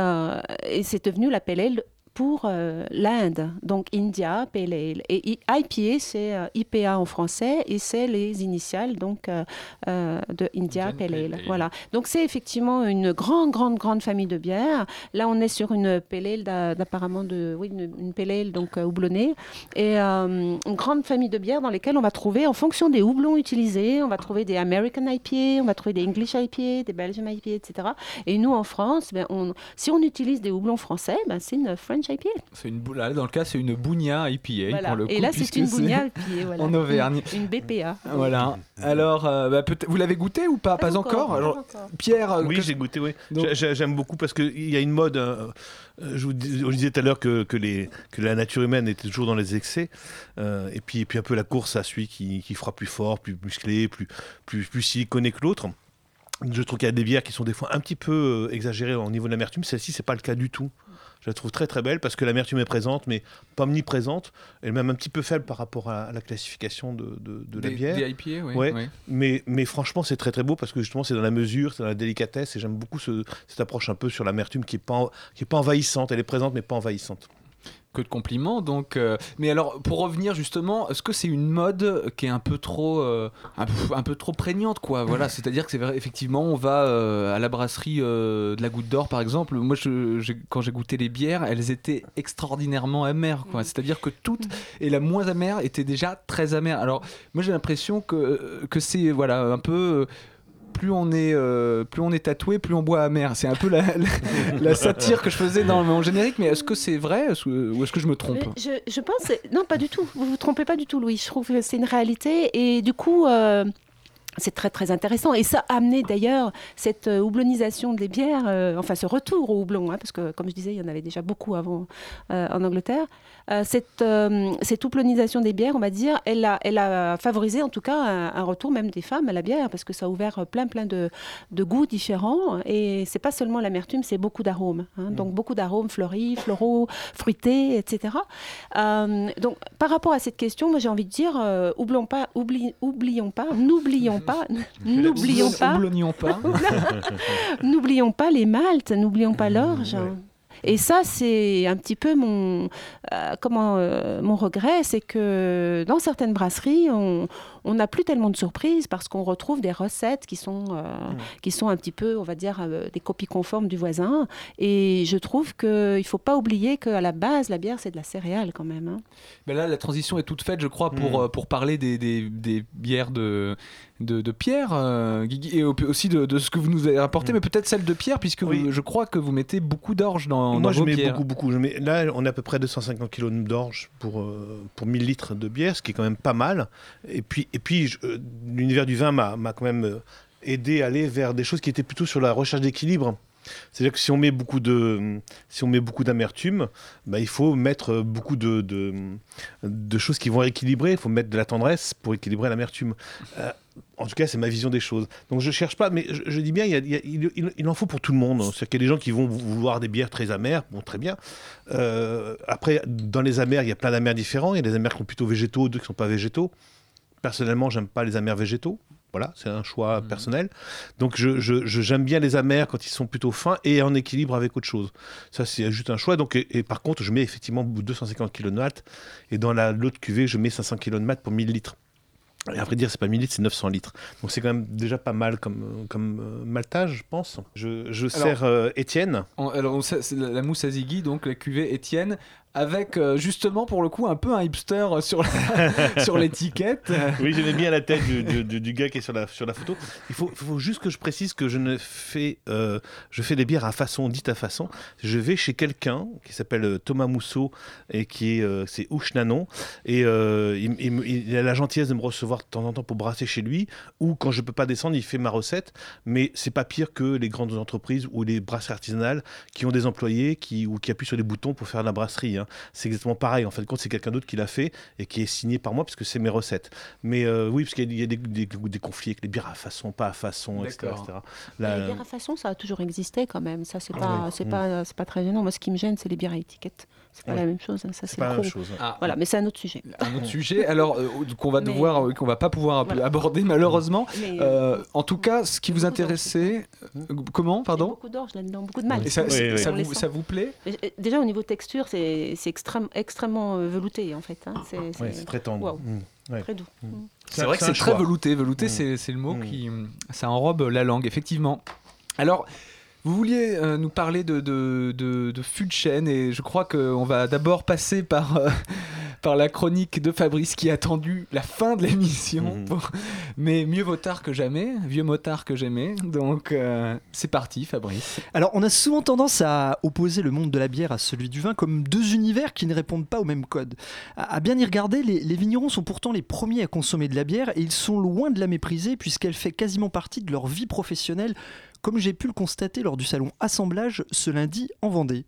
et c'est devenu la pale ale pour euh, l'Inde, donc India Pale Ale. Et IPA, c'est euh, IPA en français, et c'est les initiales donc euh, de India Pale Ale. Voilà. Donc c'est effectivement une grande, grande, grande famille de bières. Là, on est sur une Pale Ale d'a- d'apparemment de, oui, une, une Pale Ale donc houblonnée, et une grande famille de bières dans lesquelles on va trouver, en fonction des houblons utilisés, on va trouver des American IPA, on va trouver des English IPA, des Belgian IPA, etc. Et nous, en France, ben, on, si on utilise des houblons français, ben, c'est une French IPA. C'est une, là, dans le cas, c'est une Bougna IPA. Voilà. pour le coup, Et là, c'est une Bougna IPA. Voilà. En Auvergne. Une, une BPA. Voilà. Alors, euh, bah, peut-être- vous l'avez goûté ou pas? Pas, encore. Alors, Pierre, euh, Oui, que- j'ai goûté, oui. Donc- J'aime beaucoup parce qu'il y a une mode. euh, euh, je vous dis- je disais tout à l'heure que, que, les, que la nature humaine était toujours dans les excès. euh, et, puis, et puis un peu la course à celui qui, qui fera plus fort, plus musclé, plus, plus, plus siliconé que l'autre. Je trouve qu'il y a des bières qui sont des fois un petit peu exagérées au niveau de l'amertume. Celle-ci, c'est pas le cas du tout. Je la trouve très très belle parce que l'amertume est présente, mais pas omniprésente. Elle est même un petit peu faible par rapport à, à la classification de, de- de la bière. des IPA, oui, Ouais. Mais, mais franchement, c'est très très beau parce que justement, c'est dans la mesure, c'est dans la délicatesse. Et j'aime beaucoup ce- cette approche un peu sur l'amertume qui n'est pas, en- qui est pas envahissante. Elle est présente, mais pas envahissante. Que de compliments, donc. euh, mais alors, pour revenir justement, est-ce que c'est une mode qui est un peu trop, euh, un, peu, un peu trop prégnante, quoi? Voilà, c'est-à-dire que c'est vrai, effectivement, on va euh, à la brasserie de la Goutte d'Or, par exemple. Moi, je- quand j'ai goûté les bières, elles étaient extraordinairement amères, quoi. C'est-à-dire que toutes et la moins amère était déjà très amère. Alors, moi, j'ai l'impression que que c'est voilà un peu. Euh, plus on est euh, plus on est tatoué, plus on boit amer. C'est un peu la, la- la satire que je faisais dans mon générique. Mais est-ce que c'est vrai ou est-ce que je me trompe? Je, je pense, non, pas du tout. Vous vous trompez pas du tout, Louis. Je trouve que c'est une réalité et du coup. euh, c'est très très intéressant et ça a amené d'ailleurs cette euh, houblonnisation des bières, euh, enfin ce retour au houblon, hein, parce que comme je disais, il y en avait déjà beaucoup avant euh, en Angleterre. Euh, cette, cette houblonnisation des bières, on va dire, elle a, elle a favorisé en tout cas un, un retour même des femmes à la bière, parce que ça a ouvert plein plein de, de goûts différents et c'est pas seulement l'amertume, c'est beaucoup d'arômes. hein. donc beaucoup d'arômes fleuris, floraux, fruités, etc. Donc, par rapport à cette question, moi j'ai envie de dire, oublions pas, oubli- oublions pas, n'oublions pas, n'oublions pas, Oublions pas. n'oublions pas les maltes, n'oublions pas l'orge. Et ça, c'est un petit peu mon, euh, comment, euh, mon regret, c'est que dans certaines brasseries, on on n'a plus tellement de surprises parce qu'on retrouve des recettes qui sont, euh, qui sont un petit peu, on va dire, euh, des copies conformes du voisin. Et je trouve qu'il ne faut pas oublier qu'à la base, la bière, c'est de la céréale quand même. hein. Ben là, la transition est toute faite, je crois, pour, euh, pour parler des, des, des bières de, de, de Pierre, euh, Guigui, et au- aussi de, de ce que vous nous avez rapporté, mais peut-être celle de Pierre, puisque vous- je crois que vous mettez beaucoup d'orge dans, dans Moi, je vos mets bières. beaucoup, beaucoup. Je mets, là, on a à peu près 250 kilos d'orge pour, euh, pour 1000 litres de bière, ce qui est quand même pas mal. Et puis, et puis euh, l'univers du vin m'a quand même euh, aidé à aller vers des choses qui étaient plutôt sur la recherche d'équilibre. C'est-à-dire que si on met beaucoup de, si on met beaucoup d'amertume, bah, il faut mettre beaucoup de, choses qui vont équilibrer. Il faut mettre de la tendresse pour équilibrer l'amertume. Euh, en tout cas, c'est ma vision des choses. Donc je cherche pas, mais je, dis bien, il, en faut pour tout le monde. C'est-à-dire qu'il y a des gens qui vont vou- vouloir des bières très amères, bon, très bien. Euh, après, dans les amers, il y a plein d'amers différents. Il y a des amers qui sont plutôt végétaux, d'autres qui sont pas végétaux. Personnellement, j'aime pas les amers végétaux. Voilà, c'est un choix personnel. Donc je, je- je- j'aime bien les amers quand ils sont plutôt fins et en équilibre avec autre chose. Ça, c'est juste un choix. Donc, et, et par contre, je mets effectivement 250 kg de malt. Et dans la, l'autre cuvée, je mets 500 kg de malt pour 1000 litres. Et à vrai dire, c'est pas 1000 litres, c'est 900 litres. Donc c'est quand même déjà pas mal comme, comme euh, maltage, je pense. Je, je Alors- sers euh, Étienne. Alors, on sait- c'est la, la mousse à Ziggy, donc la cuvée Étienne, avec euh, justement pour le coup un peu un hipster sur la- sur l'étiquette. Oui, j'aimais bien la tête du, du- gars qui est sur la, sur la photo. Il faut, faut juste que je précise que je ne fais, euh, je fais des bières à façon, dites à façon. Je vais chez quelqu'un qui s'appelle euh, Thomas Mousseau et qui est, euh, c'est Ouche Nanon. Et il, il me- il a la gentillesse de me recevoir de temps en temps pour brasser chez lui. Ou quand je peux pas descendre, il fait ma recette. Mais c'est pas pire que les grandes entreprises ou les brasseries artisanales qui ont des employés qui, ou qui appuient sur des boutons pour faire de la brasserie. hein. C'est exactement pareil. En fin de compte, c'est quelqu'un d'autre qui l'a fait et qui est signé par moi parce que c'est mes recettes. Mais euh, oui, parce qu'il y a, des, des- des conflits avec les bières à façon, pas à façon, etc. Etc. Les Là, bières à façon, ça a toujours existé quand même. Ça, c'est Ah pas, oui. c'est Mm. pas, c'est pas très gênant. Moi, ce qui me gêne, c'est les bières à étiquette. C'est pas Ouais. la même chose. hein. Ça, c'est pas la même chose. Ah. Voilà, mais c'est un autre sujet. un autre sujet alors euh, qu'on va Mais- devoir euh, qu'on va pas pouvoir Voilà. aborder malheureusement Mais, Euh, en tout cas ce qui vous intéressait euh, comment pardon Beaucoup d'orge là-dedans, beaucoup de mal. Et ça, Oui, c'est- oui. ça On les vous, ça vous plaît Mais, euh, Déjà, au niveau texture, c'est c'est extrême, extrêmement euh, velouté, en fait. hein. C'est Ouais, c'est très tendre. Mm. Ouais. Très doux. Mm. C'est vrai que c'est très velouté. Velouté, c'est, le mot qui. Ça enrobe la langue, effectivement. Alors. Vous vouliez euh, nous parler de, de, de, de fût de chêne et je crois qu'on va d'abord passer par, euh, par la chronique de Fabrice qui a attendu la fin de l'émission. Mhm. pour- Mais mieux vaut tard que jamais, vieux motard que jamais. Donc euh, c'est parti Fabrice. Alors, on a souvent tendance à opposer le monde de la bière à celui du vin comme deux univers qui ne répondent pas au même code. À, à bien y regarder, les, les vignerons sont pourtant les premiers à consommer de la bière et ils sont loin de la mépriser puisqu'elle fait quasiment partie de leur vie professionnelle, comme j'ai pu le constater lors du salon Assemblage ce lundi en Vendée.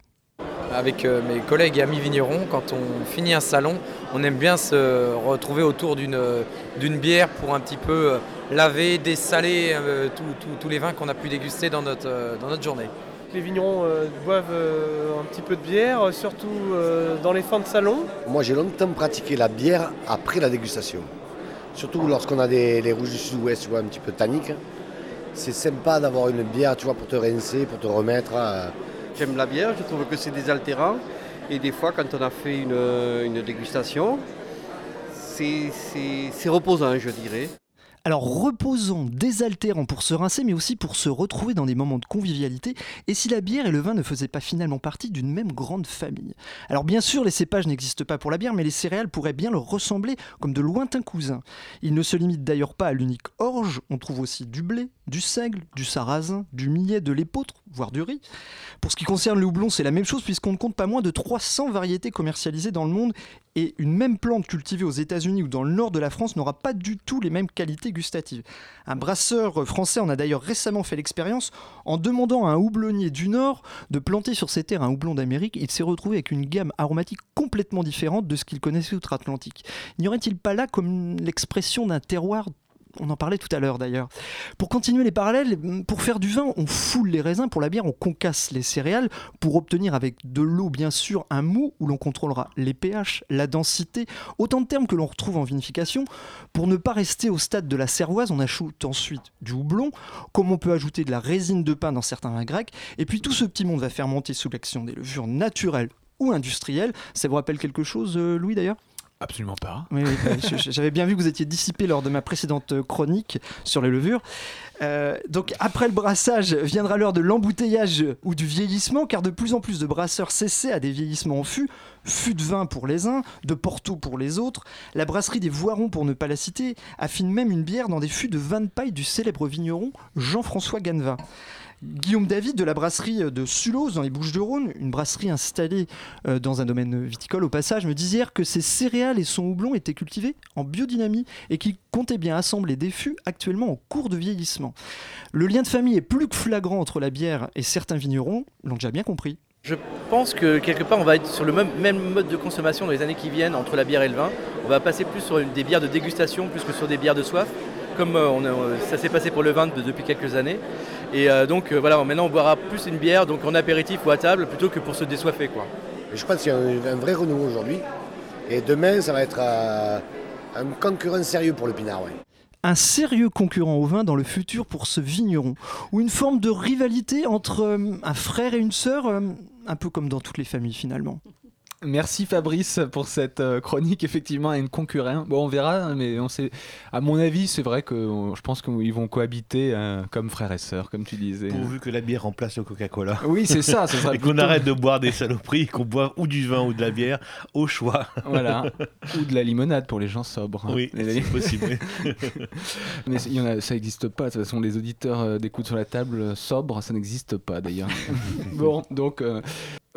Avec euh, mes collègues et amis vignerons, quand on finit un salon, on aime bien se retrouver autour d'une euh, d'une bière pour un petit peu euh, laver, dessaler euh, tous- tous- tous les vins qu'on a pu déguster dans notre, dans notre journée. Les vignerons euh, boivent euh, un petit peu de bière, surtout euh, dans les fins de salon. Moi, j'ai longtemps pratiqué la bière après la dégustation. Surtout lorsqu'on a des, les rouges du sud-ouest, tu vois, un petit peu tanniques. C'est sympa d'avoir une bière, tu vois, pour te rincer, pour te remettre. à- J'aime la bière, je trouve que c'est désaltérant Et des fois, quand on a fait une, une dégustation, c'est- reposant, je dirais. Alors reposant, désaltérant pour se rincer, mais aussi pour se retrouver dans des moments de convivialité, et si la bière et le vin ne faisaient pas finalement partie d'une même grande famille? Alors bien sûr, les cépages n'existent pas pour la bière, mais les céréales pourraient bien leur ressembler comme de lointains cousins. Ils ne se limitent d'ailleurs pas à l'unique orge, on trouve aussi du blé, du seigle, du sarrasin, du millet, de l'épeautre, voire du riz. Pour ce qui concerne le houblon, c'est la même chose puisqu'on ne compte pas moins de 300 variétés commercialisées dans le monde et une même plante cultivée aux États-Unis ou dans le nord de la France n'aura pas du tout les mêmes qualités gustatives. Un brasseur français en a d'ailleurs récemment fait l'expérience en demandant à un houblonnier du nord de planter sur ses terres un houblon d'Amérique. Il s'est retrouvé avec une gamme aromatique complètement différente de ce qu'il connaissait outre-Atlantique. N'y aurait-il pas là comme l'expression d'un terroir on en parlait tout à l'heure d'ailleurs. Pour continuer les parallèles, pour faire du vin, on foule les raisins, pour la bière, on concasse les céréales, pour obtenir avec de l'eau bien sûr un mou où l'on contrôlera les pH, la densité, autant de termes que l'on retrouve en vinification. Pour ne pas rester au stade de la cervoise, on ajoute ensuite du houblon, comme on peut ajouter de la résine de pain dans certains vins grecs, et puis tout ce petit monde va fermenter sous l'action des levures naturelles ou industrielles. Ça vous rappelle quelque chose, euh, Louis d'ailleurs? Absolument pas. oui, bah, j'avais bien vu que vous étiez dissipé lors de ma précédente euh, chronique sur les levures. Euh, donc après le brassage viendra l'heure de l'embouteillage ou du vieillissement, car de plus en plus de brasseurs cessaient à des vieillissements en fût, fût de vin pour les uns, de Porto pour les autres. La brasserie des Voirons, pour ne pas la citer, affine même une bière dans des fûts de vin de paille du célèbre vigneron Jean-François Ganevin. Guillaume David de la brasserie de Sulos dans les Bouches-du-Rhône, une brasserie installée euh, dans un domaine viticole au passage, me disait hier que ses céréales et son houblon étaient cultivés en biodynamie et qu'il comptait bien assembler des fûts actuellement en cours de vieillissement. Le lien de famille est plus que flagrant entre la bière et certains vignerons, l'ont déjà bien compris. Je pense que quelque part on va être sur le même, mode de consommation dans les années qui viennent entre la bière et le vin. On va passer plus sur des bières de dégustation plus que sur des bières de soif, comme euh, euh, ça s'est passé pour le vin de- depuis quelques années. Et euh, donc euh, voilà, maintenant on boira plus une bière donc en apéritif ou à table plutôt que pour se désoiffer quoi. Je pense qu'il y a un, un vrai renouveau aujourd'hui. Et demain, ça va être euh, un concurrent sérieux pour le pinard. ouais. un sérieux concurrent au vin dans le futur pour ce vigneron, ou une forme de rivalité entre euh, un frère et une sœur, euh, un peu comme dans toutes les familles finalement. Merci Fabrice pour cette euh, chronique. Effectivement, à une concurrent. Bon, on verra, hein, mais on sait. À mon avis, c'est vrai que je pense qu'ils vont cohabiter euh, comme frères et sœurs, comme tu disais. Pourvu que la bière remplace le Coca-Cola. Oui, c'est ça, ce Et qu'on arrête de boire des saloperies, qu'on boive ou du vin ou de la bière, au choix. Voilà. Ou de la limonade pour les gens sobres. hein. Oui, c'est possible. Mais il y en a- ça n'existe pas. De toute façon, les auditeurs euh, d'écoute sur la table sobres, ça n'existe pas d'ailleurs. bon, donc. euh,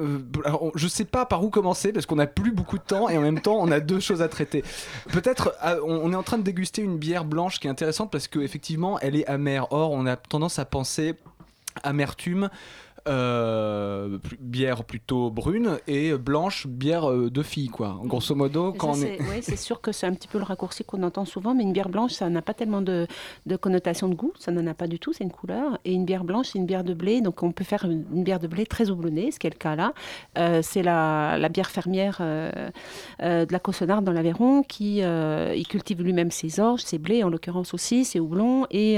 euh, je sais pas par où commencer parce qu'on n'a plus beaucoup de temps et en même temps on a deux choses à traiter. Peut-être on, on est en train de déguster une bière blanche qui est intéressante parce qu'effectivement elle est amère. Or on a tendance à penser amertume. Euh, bière plutôt brune et blanche bière euh, de fille quoi grosso modo quand ça, on est c'est- sûr que c'est un petit peu le raccourci qu'on entend souvent, mais une bière blanche, ça n'a pas tellement de, de connotation de goût, ça n'en a pas du tout, c'est une couleur. Et une bière blanche, c'est une bière de blé, donc on peut faire une, une bière de blé très houblonnée, ce qui est le cas là. Euh, c'est la, la bière fermière euh, de la Cossonarde dans l'Aveyron qui il cultive lui-même ses orges, ses blés en l'occurrence aussi, ses houblons, et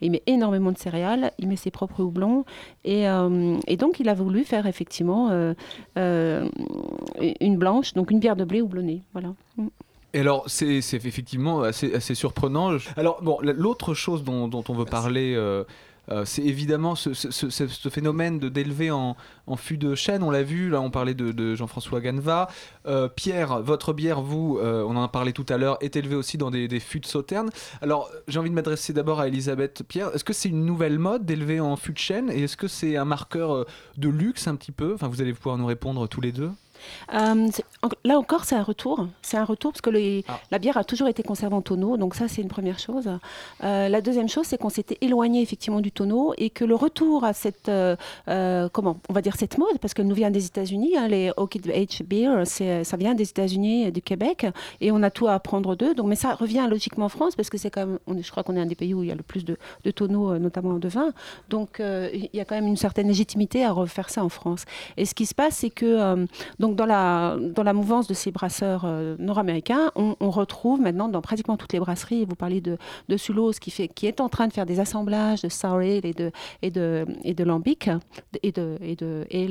il met énormément de céréales, il met ses propres houblons, et, et donc il a voulu faire effectivement euh, euh, une blanche, donc une bière de blé houblonnée. Voilà. Mm. Et alors, c'est effectivement assez, assez surprenant. Alors, bon, la- l'autre chose dont, dont on veut parler, euh, euh, c'est évidemment ce, phénomène de d'élever en, en fût de chêne. On l'a vu, là, on parlait de, de Jean-François Ganeva. Euh, Pierre, votre bière, vous, euh, on en a parlé tout à l'heure, est élevée aussi dans des, des fûts de sauterne. Alors, j'ai envie de m'adresser d'abord à Elisabeth Pierre. Est-ce que c'est une nouvelle mode d'élever en fût de chêne Et est-ce que c'est un marqueur de luxe un petit peu? Enfin, vous allez pouvoir nous répondre tous les deux. Euh, là encore, c'est un retour. C'est un retour parce que les- Ah. la bière a toujours été conservée en tonneau. Donc ça, c'est une première chose. Euh, la deuxième chose, c'est qu'on s'était éloigné effectivement du tonneau et que le retour à cette, euh, comment, on va dire cette mode, parce qu'elle nous vient des États-Unis. hein, les Oak Age Beer, ça vient des États-Unis du Québec, et on a tout à apprendre d'eux. Donc, mais ça revient logiquement en France parce que c'est quand même, on je crois qu'on est un des pays où il y a le plus de, de tonneaux, notamment de vin. Donc il y a quand même une certaine légitimité à refaire ça en France. Et ce qui se passe, c'est que euh, dans la, dans mouvance de ces brasseurs euh, nord-américains, on, retrouve maintenant dans pratiquement toutes les brasseries, vous parlez de, de Sulos qui, est en train de faire des assemblages de sour ale et de, lambic, et, de, et,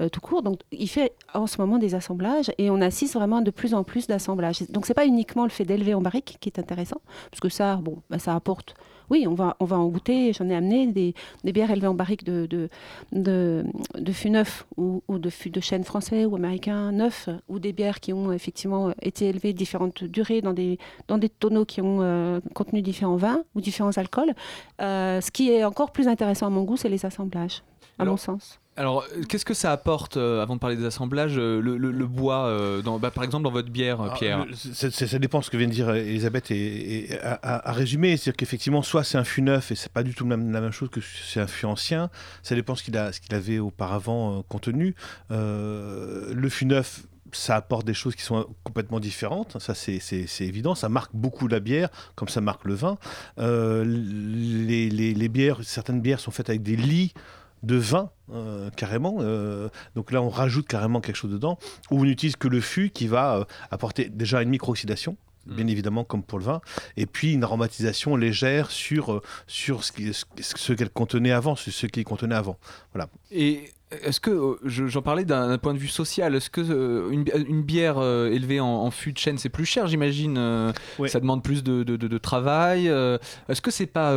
euh, tout court. Donc, il fait en ce moment des assemblages et on assiste vraiment à de plus en plus d'assemblages. Donc, c'est pas uniquement le fait d'élever en barrique qui est intéressant, parce que ça, bon, bah, ça apporte. Oui, on va, on va en goûter. J'en ai amené des, des bières élevées en barrique de, de, de, de fûts neufs ou, ou de fûts de chêne français ou américain neufs, ou des bières qui ont effectivement été élevées différentes durées dans des, dans des tonneaux qui ont euh, contenu différents vins ou différents alcools. Euh, ce qui est encore plus intéressant à mon goût, c'est les assemblages, à mon sens. Alors, euh, qu'est-ce que ça apporte, euh, avant de parler des assemblages, euh, le, le- le bois, euh, dans, bah, par exemple dans votre bière, Alors, Pierre le- ça dépend de ce que vient de dire Elisabeth et, et à, à- à résumer. C'est-à-dire qu'effectivement, soit c'est un fût neuf et c'est pas du tout la même, la même chose que c'est un fût ancien. Ça dépend ce qu'il a, ce qu'il avait auparavant contenu. Le fût neuf. Ça apporte des choses qui sont complètement différentes, ça c'est- c'est c'est évident, ça marque beaucoup la bière, comme ça marque le vin. Euh, les, les- les bières, certaines bières sont faites avec des lits de vin euh, carrément. euh, donc là, on rajoute carrément quelque chose dedans. Ou on n'utilise que le fût qui va euh, apporter déjà une micro-oxydation. Bien évidemment, comme pour le vin, et puis une aromatisation légère sur, sur ce qui- ce, ce qu'elle contenait avant, sur ce qu'il contenait avant. Voilà. Et est-ce que, je- j'en parlais d'un point de vue social, est-ce que euh, une, bi- une bière euh, élevée en, en fût de chêne, c'est plus cher, j'imagine euh, Ça demande plus de, de- de- de travail. est-ce que c'est pas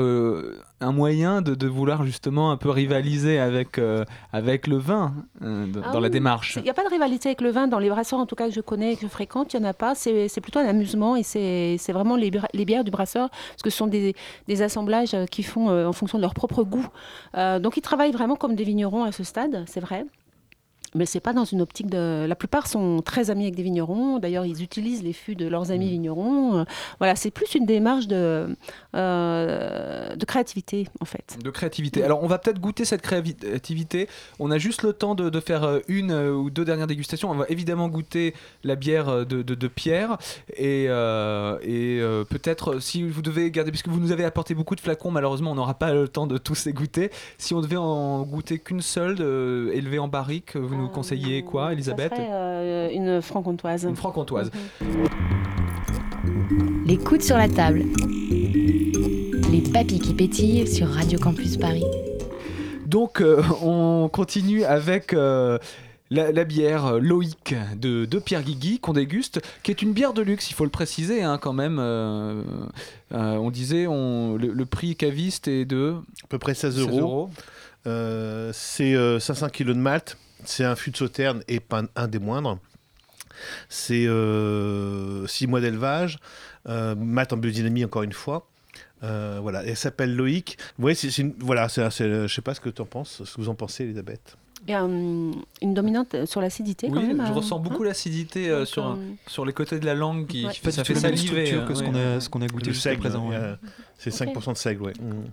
un moyen de, de vouloir justement un peu rivaliser avec, euh, avec le vin euh, dans, Ah dans la démarche Il n'y a pas de rivalité avec le vin dans les brasseurs, en tout cas que je connais et que je fréquente, il n'y en a pas. C'est plutôt un amusement et c'est vraiment les, bières du brasseur, parce que ce sont des, des assemblages euh, qui font en fonction de leur propre goût. Euh, donc ils travaillent vraiment comme des vignerons à ce stade, c'est vrai. Mais c'est pas dans une optique de. La plupart sont très amis avec des vignerons. D'ailleurs, ils utilisent les fûts de leurs amis vignerons. Euh, Voilà, c'est plus une démarche de, euh, de créativité, en fait. De créativité. Alors, on va peut-être goûter cette créativité. On a juste le temps de, de faire euh, une ou deux dernières dégustations. On va évidemment goûter la bière de, de- de Pierre. Et, euh, et euh, peut-être, si vous devez garder, puisque vous nous avez apporté beaucoup de flacons, malheureusement, on n'aura pas le temps de tous les goûter. Si on devait en goûter qu'une seule, élevée en barrique, vous nous conseillez quoi, Elisabeth Ça serait euh, une franc-comtoise. Une franc-comtoise. Les coudes sur la table. Les papilles qui pétillent sur Radio Campus Paris. Donc, euh, on continue avec euh, la, la bière euh, Loïc de, de Pierre Guigui qu'on déguste, qui est une bière de luxe, il faut le préciser hein, quand même. euh, euh, on disait, on, le, le prix caviste est de À peu près 16 euros. Euh, c'est euh, 500 kg de malt. C'est un fût de sauterne et pas un, des moindres. C'est 6 mois d'élevage. Euh, malt en biodynamie, encore une fois. Euh, voilà, elle s'appelle Loïc. Vous voyez, c'est, c'est une- voilà, c'est, c'est- je sais pas ce que tu en penses, ce que vous en pensez, Elisabeth. Il y a hum, une dominante sur l'acidité quand Oui, même. je euh, ressens beaucoup hein. l'acidité euh, sur, euh, sur les côtés de la langue qui, Ouais. qui fait, ça fait saliver. structure que ce euh, qu'on a, ce qu'on a goûté jusqu'à présent. euh, ouais. c'est Ok. 5% de seigle, ouais. Mm.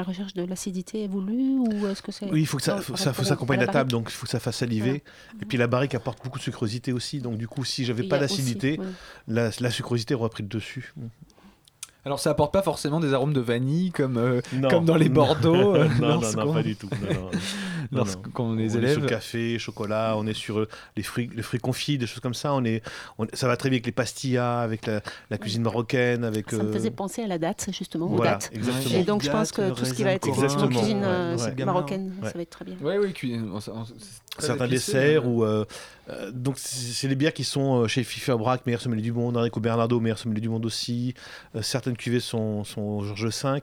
La recherche de l'acidité est voulue ou est-ce que c'est Oui, il faut que ça, faut, ça, faut de la table, donc il faut que ça fasse saliver. Et puis la barrique apporte beaucoup de sucrosité aussi, donc du coup, si j'avais pas d'acidité, oui. la, la sucrosité aurait pris le dessus. Alors ça apporte pas forcément des arômes de vanille comme, euh, comme dans les Bordeaux. euh, non, non, non, pas du tout. Lorsqu'on les on est élève. sur le café, chocolat, on est sur euh, les fruits, les fruits confits, des choses comme ça. On est, on- ça va très bien avec les pastillas, avec la, la cuisine marocaine, avec. Ça me faisait penser à la date, justement, aux Voilà, dates. exactement. Et donc je pense que tout ce qui va être corin, cuisine ouais, euh, ouais. marocaine, Ouais. ça va être très bien. Oui, oui, cuisine. on- on- certains desserts mais- ou euh, donc c'est c'est les bières qui sont euh, chez Fifi Braque, meilleur sommelier du monde, Enrico Bernardo, meilleur sommelier du monde aussi. Euh, certaines cuvées sont, sont Georges V.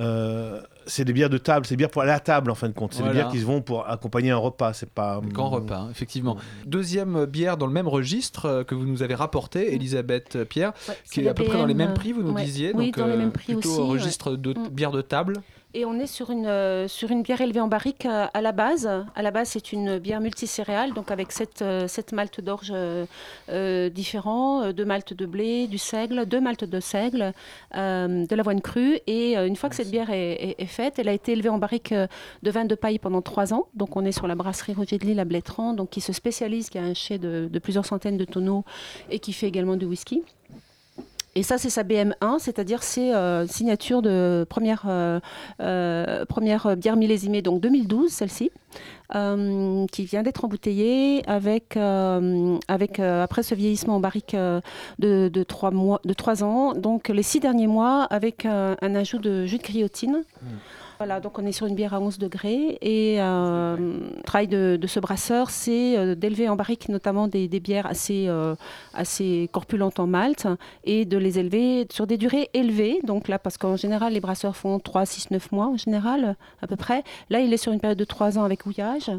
Euh, c'est des bières de table, c'est des bières pour aller à la table en fin de compte. C'est Voilà. des bières qui se vont pour accompagner un repas. C'est pas Un Grand repas, hein, effectivement. Deuxième bière dans le même registre que vous nous avez rapporté, Elisabeth euh, Pierre, Ouais, qui est à peu près dans les mêmes prix, vous nous ouais. disiez. Oui, donc, dans les mêmes prix plutôt aussi, ouais. registre de Mm. bière de table. Et on est sur une, euh, sur une bière élevée en barrique euh, à la base. À la base, c'est une bière multicéréale, donc avec sept, euh, sept maltes d'orge euh, différents, deux maltes de blé, du seigle, deux maltes de seigle, euh, de l'avoine crue. Et une fois que cette bière est, est- est faite, elle a été élevée en barrique de vin de paille pendant trois ans. Donc on est sur la brasserie Roger de Lille à Blétran, donc qui se spécialise, qui a un chai de, de plusieurs centaines de tonneaux et qui fait également du whisky. Et ça, c'est sa BM1, c'est-à-dire c'est euh, signature de première, euh, euh, première bière millésimée, donc 2012, celle-ci. euh, qui vient d'être embouteillé avec, avec après ce vieillissement en barrique de, de, 3 mois, de 3 ans, donc les 6 derniers mois avec un ajout de jus de cryotine. Voilà, donc on est sur une bière à 11 degrés et euh, le travail de, de ce brasseur, c'est euh, d'élever en barrique notamment des, des bières assez, euh, assez corpulentes en malt et de les élever sur des durées élevées. Donc là, parce qu'en général, les brasseurs font 3, 6, 9 mois en général, à peu près. Là, il est sur une période de 3 ans avec houillage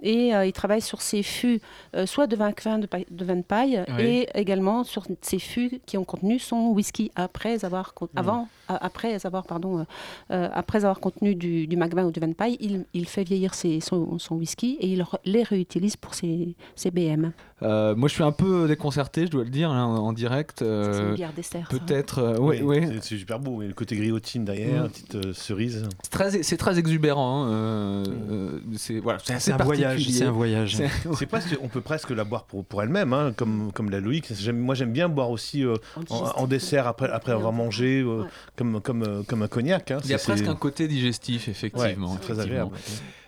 et euh, il travaille sur ses fûts, soit de vin de, paille- de vin de paille Oui. et également sur ces fûts qui ont contenu son whisky après avoir, con- avant, après avoir, pardon, après avoir contenu du, du ou du paille, il, il fait vieillir son, whisky et il les réutilise pour ses, ses BM. Euh, moi, je suis un peu déconcerté, je dois le dire, hein, en, en direct. euh, c'est une bière dessert, ça. Peut-être. euh, ouais, Oui, ouais. c'est- super beau. Et le côté griotine derrière, Mm. une petite euh, cerise. C'est très, c'est très exubérant. hein, euh, euh, c'est voilà, c'est assez un voyage, c'est un voyage. C'est- C'est presque, on peut presque la boire pour, pour elle-même, hein, comme, comme la Loïc. J'aime- Moi, j'aime bien boire aussi euh, en, en dessert après, après avoir mangé, euh, comme, comme, euh, comme un cognac. hein. Il y a C'est- presque c'est- un côté digestif, effectivement. Ouais, c'est très agréable.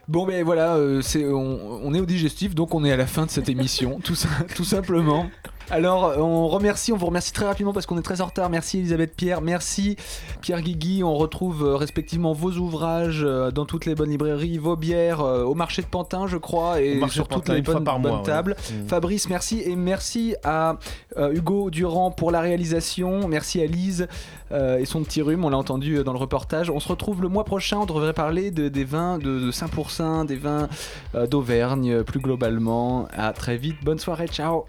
Bon, ben voilà, euh, c'est, on, est au digestif, donc on est à la fin de cette émission, tout simplement. Alors, euh, on remercie, on vous remercie très rapidement parce qu'on est très en retard. Merci Elisabeth Pierre, merci Pierre Guigui. On retrouve euh, respectivement vos ouvrages euh, dans toutes les bonnes librairies, vos bières euh, au marché de Pantin, je crois, et sur toutes Pantin, les bonnes, par tables. Mm. Fabrice, merci et merci à Hugo Durand pour la réalisation. Merci à Lise et son petit rhume, on l'a entendu dans le reportage. On se retrouve le mois prochain, on devrait parler de, des vins de, de Saint-Pourçain, des vins d'Auvergne plus globalement. À très vite, bonne soirée, ciao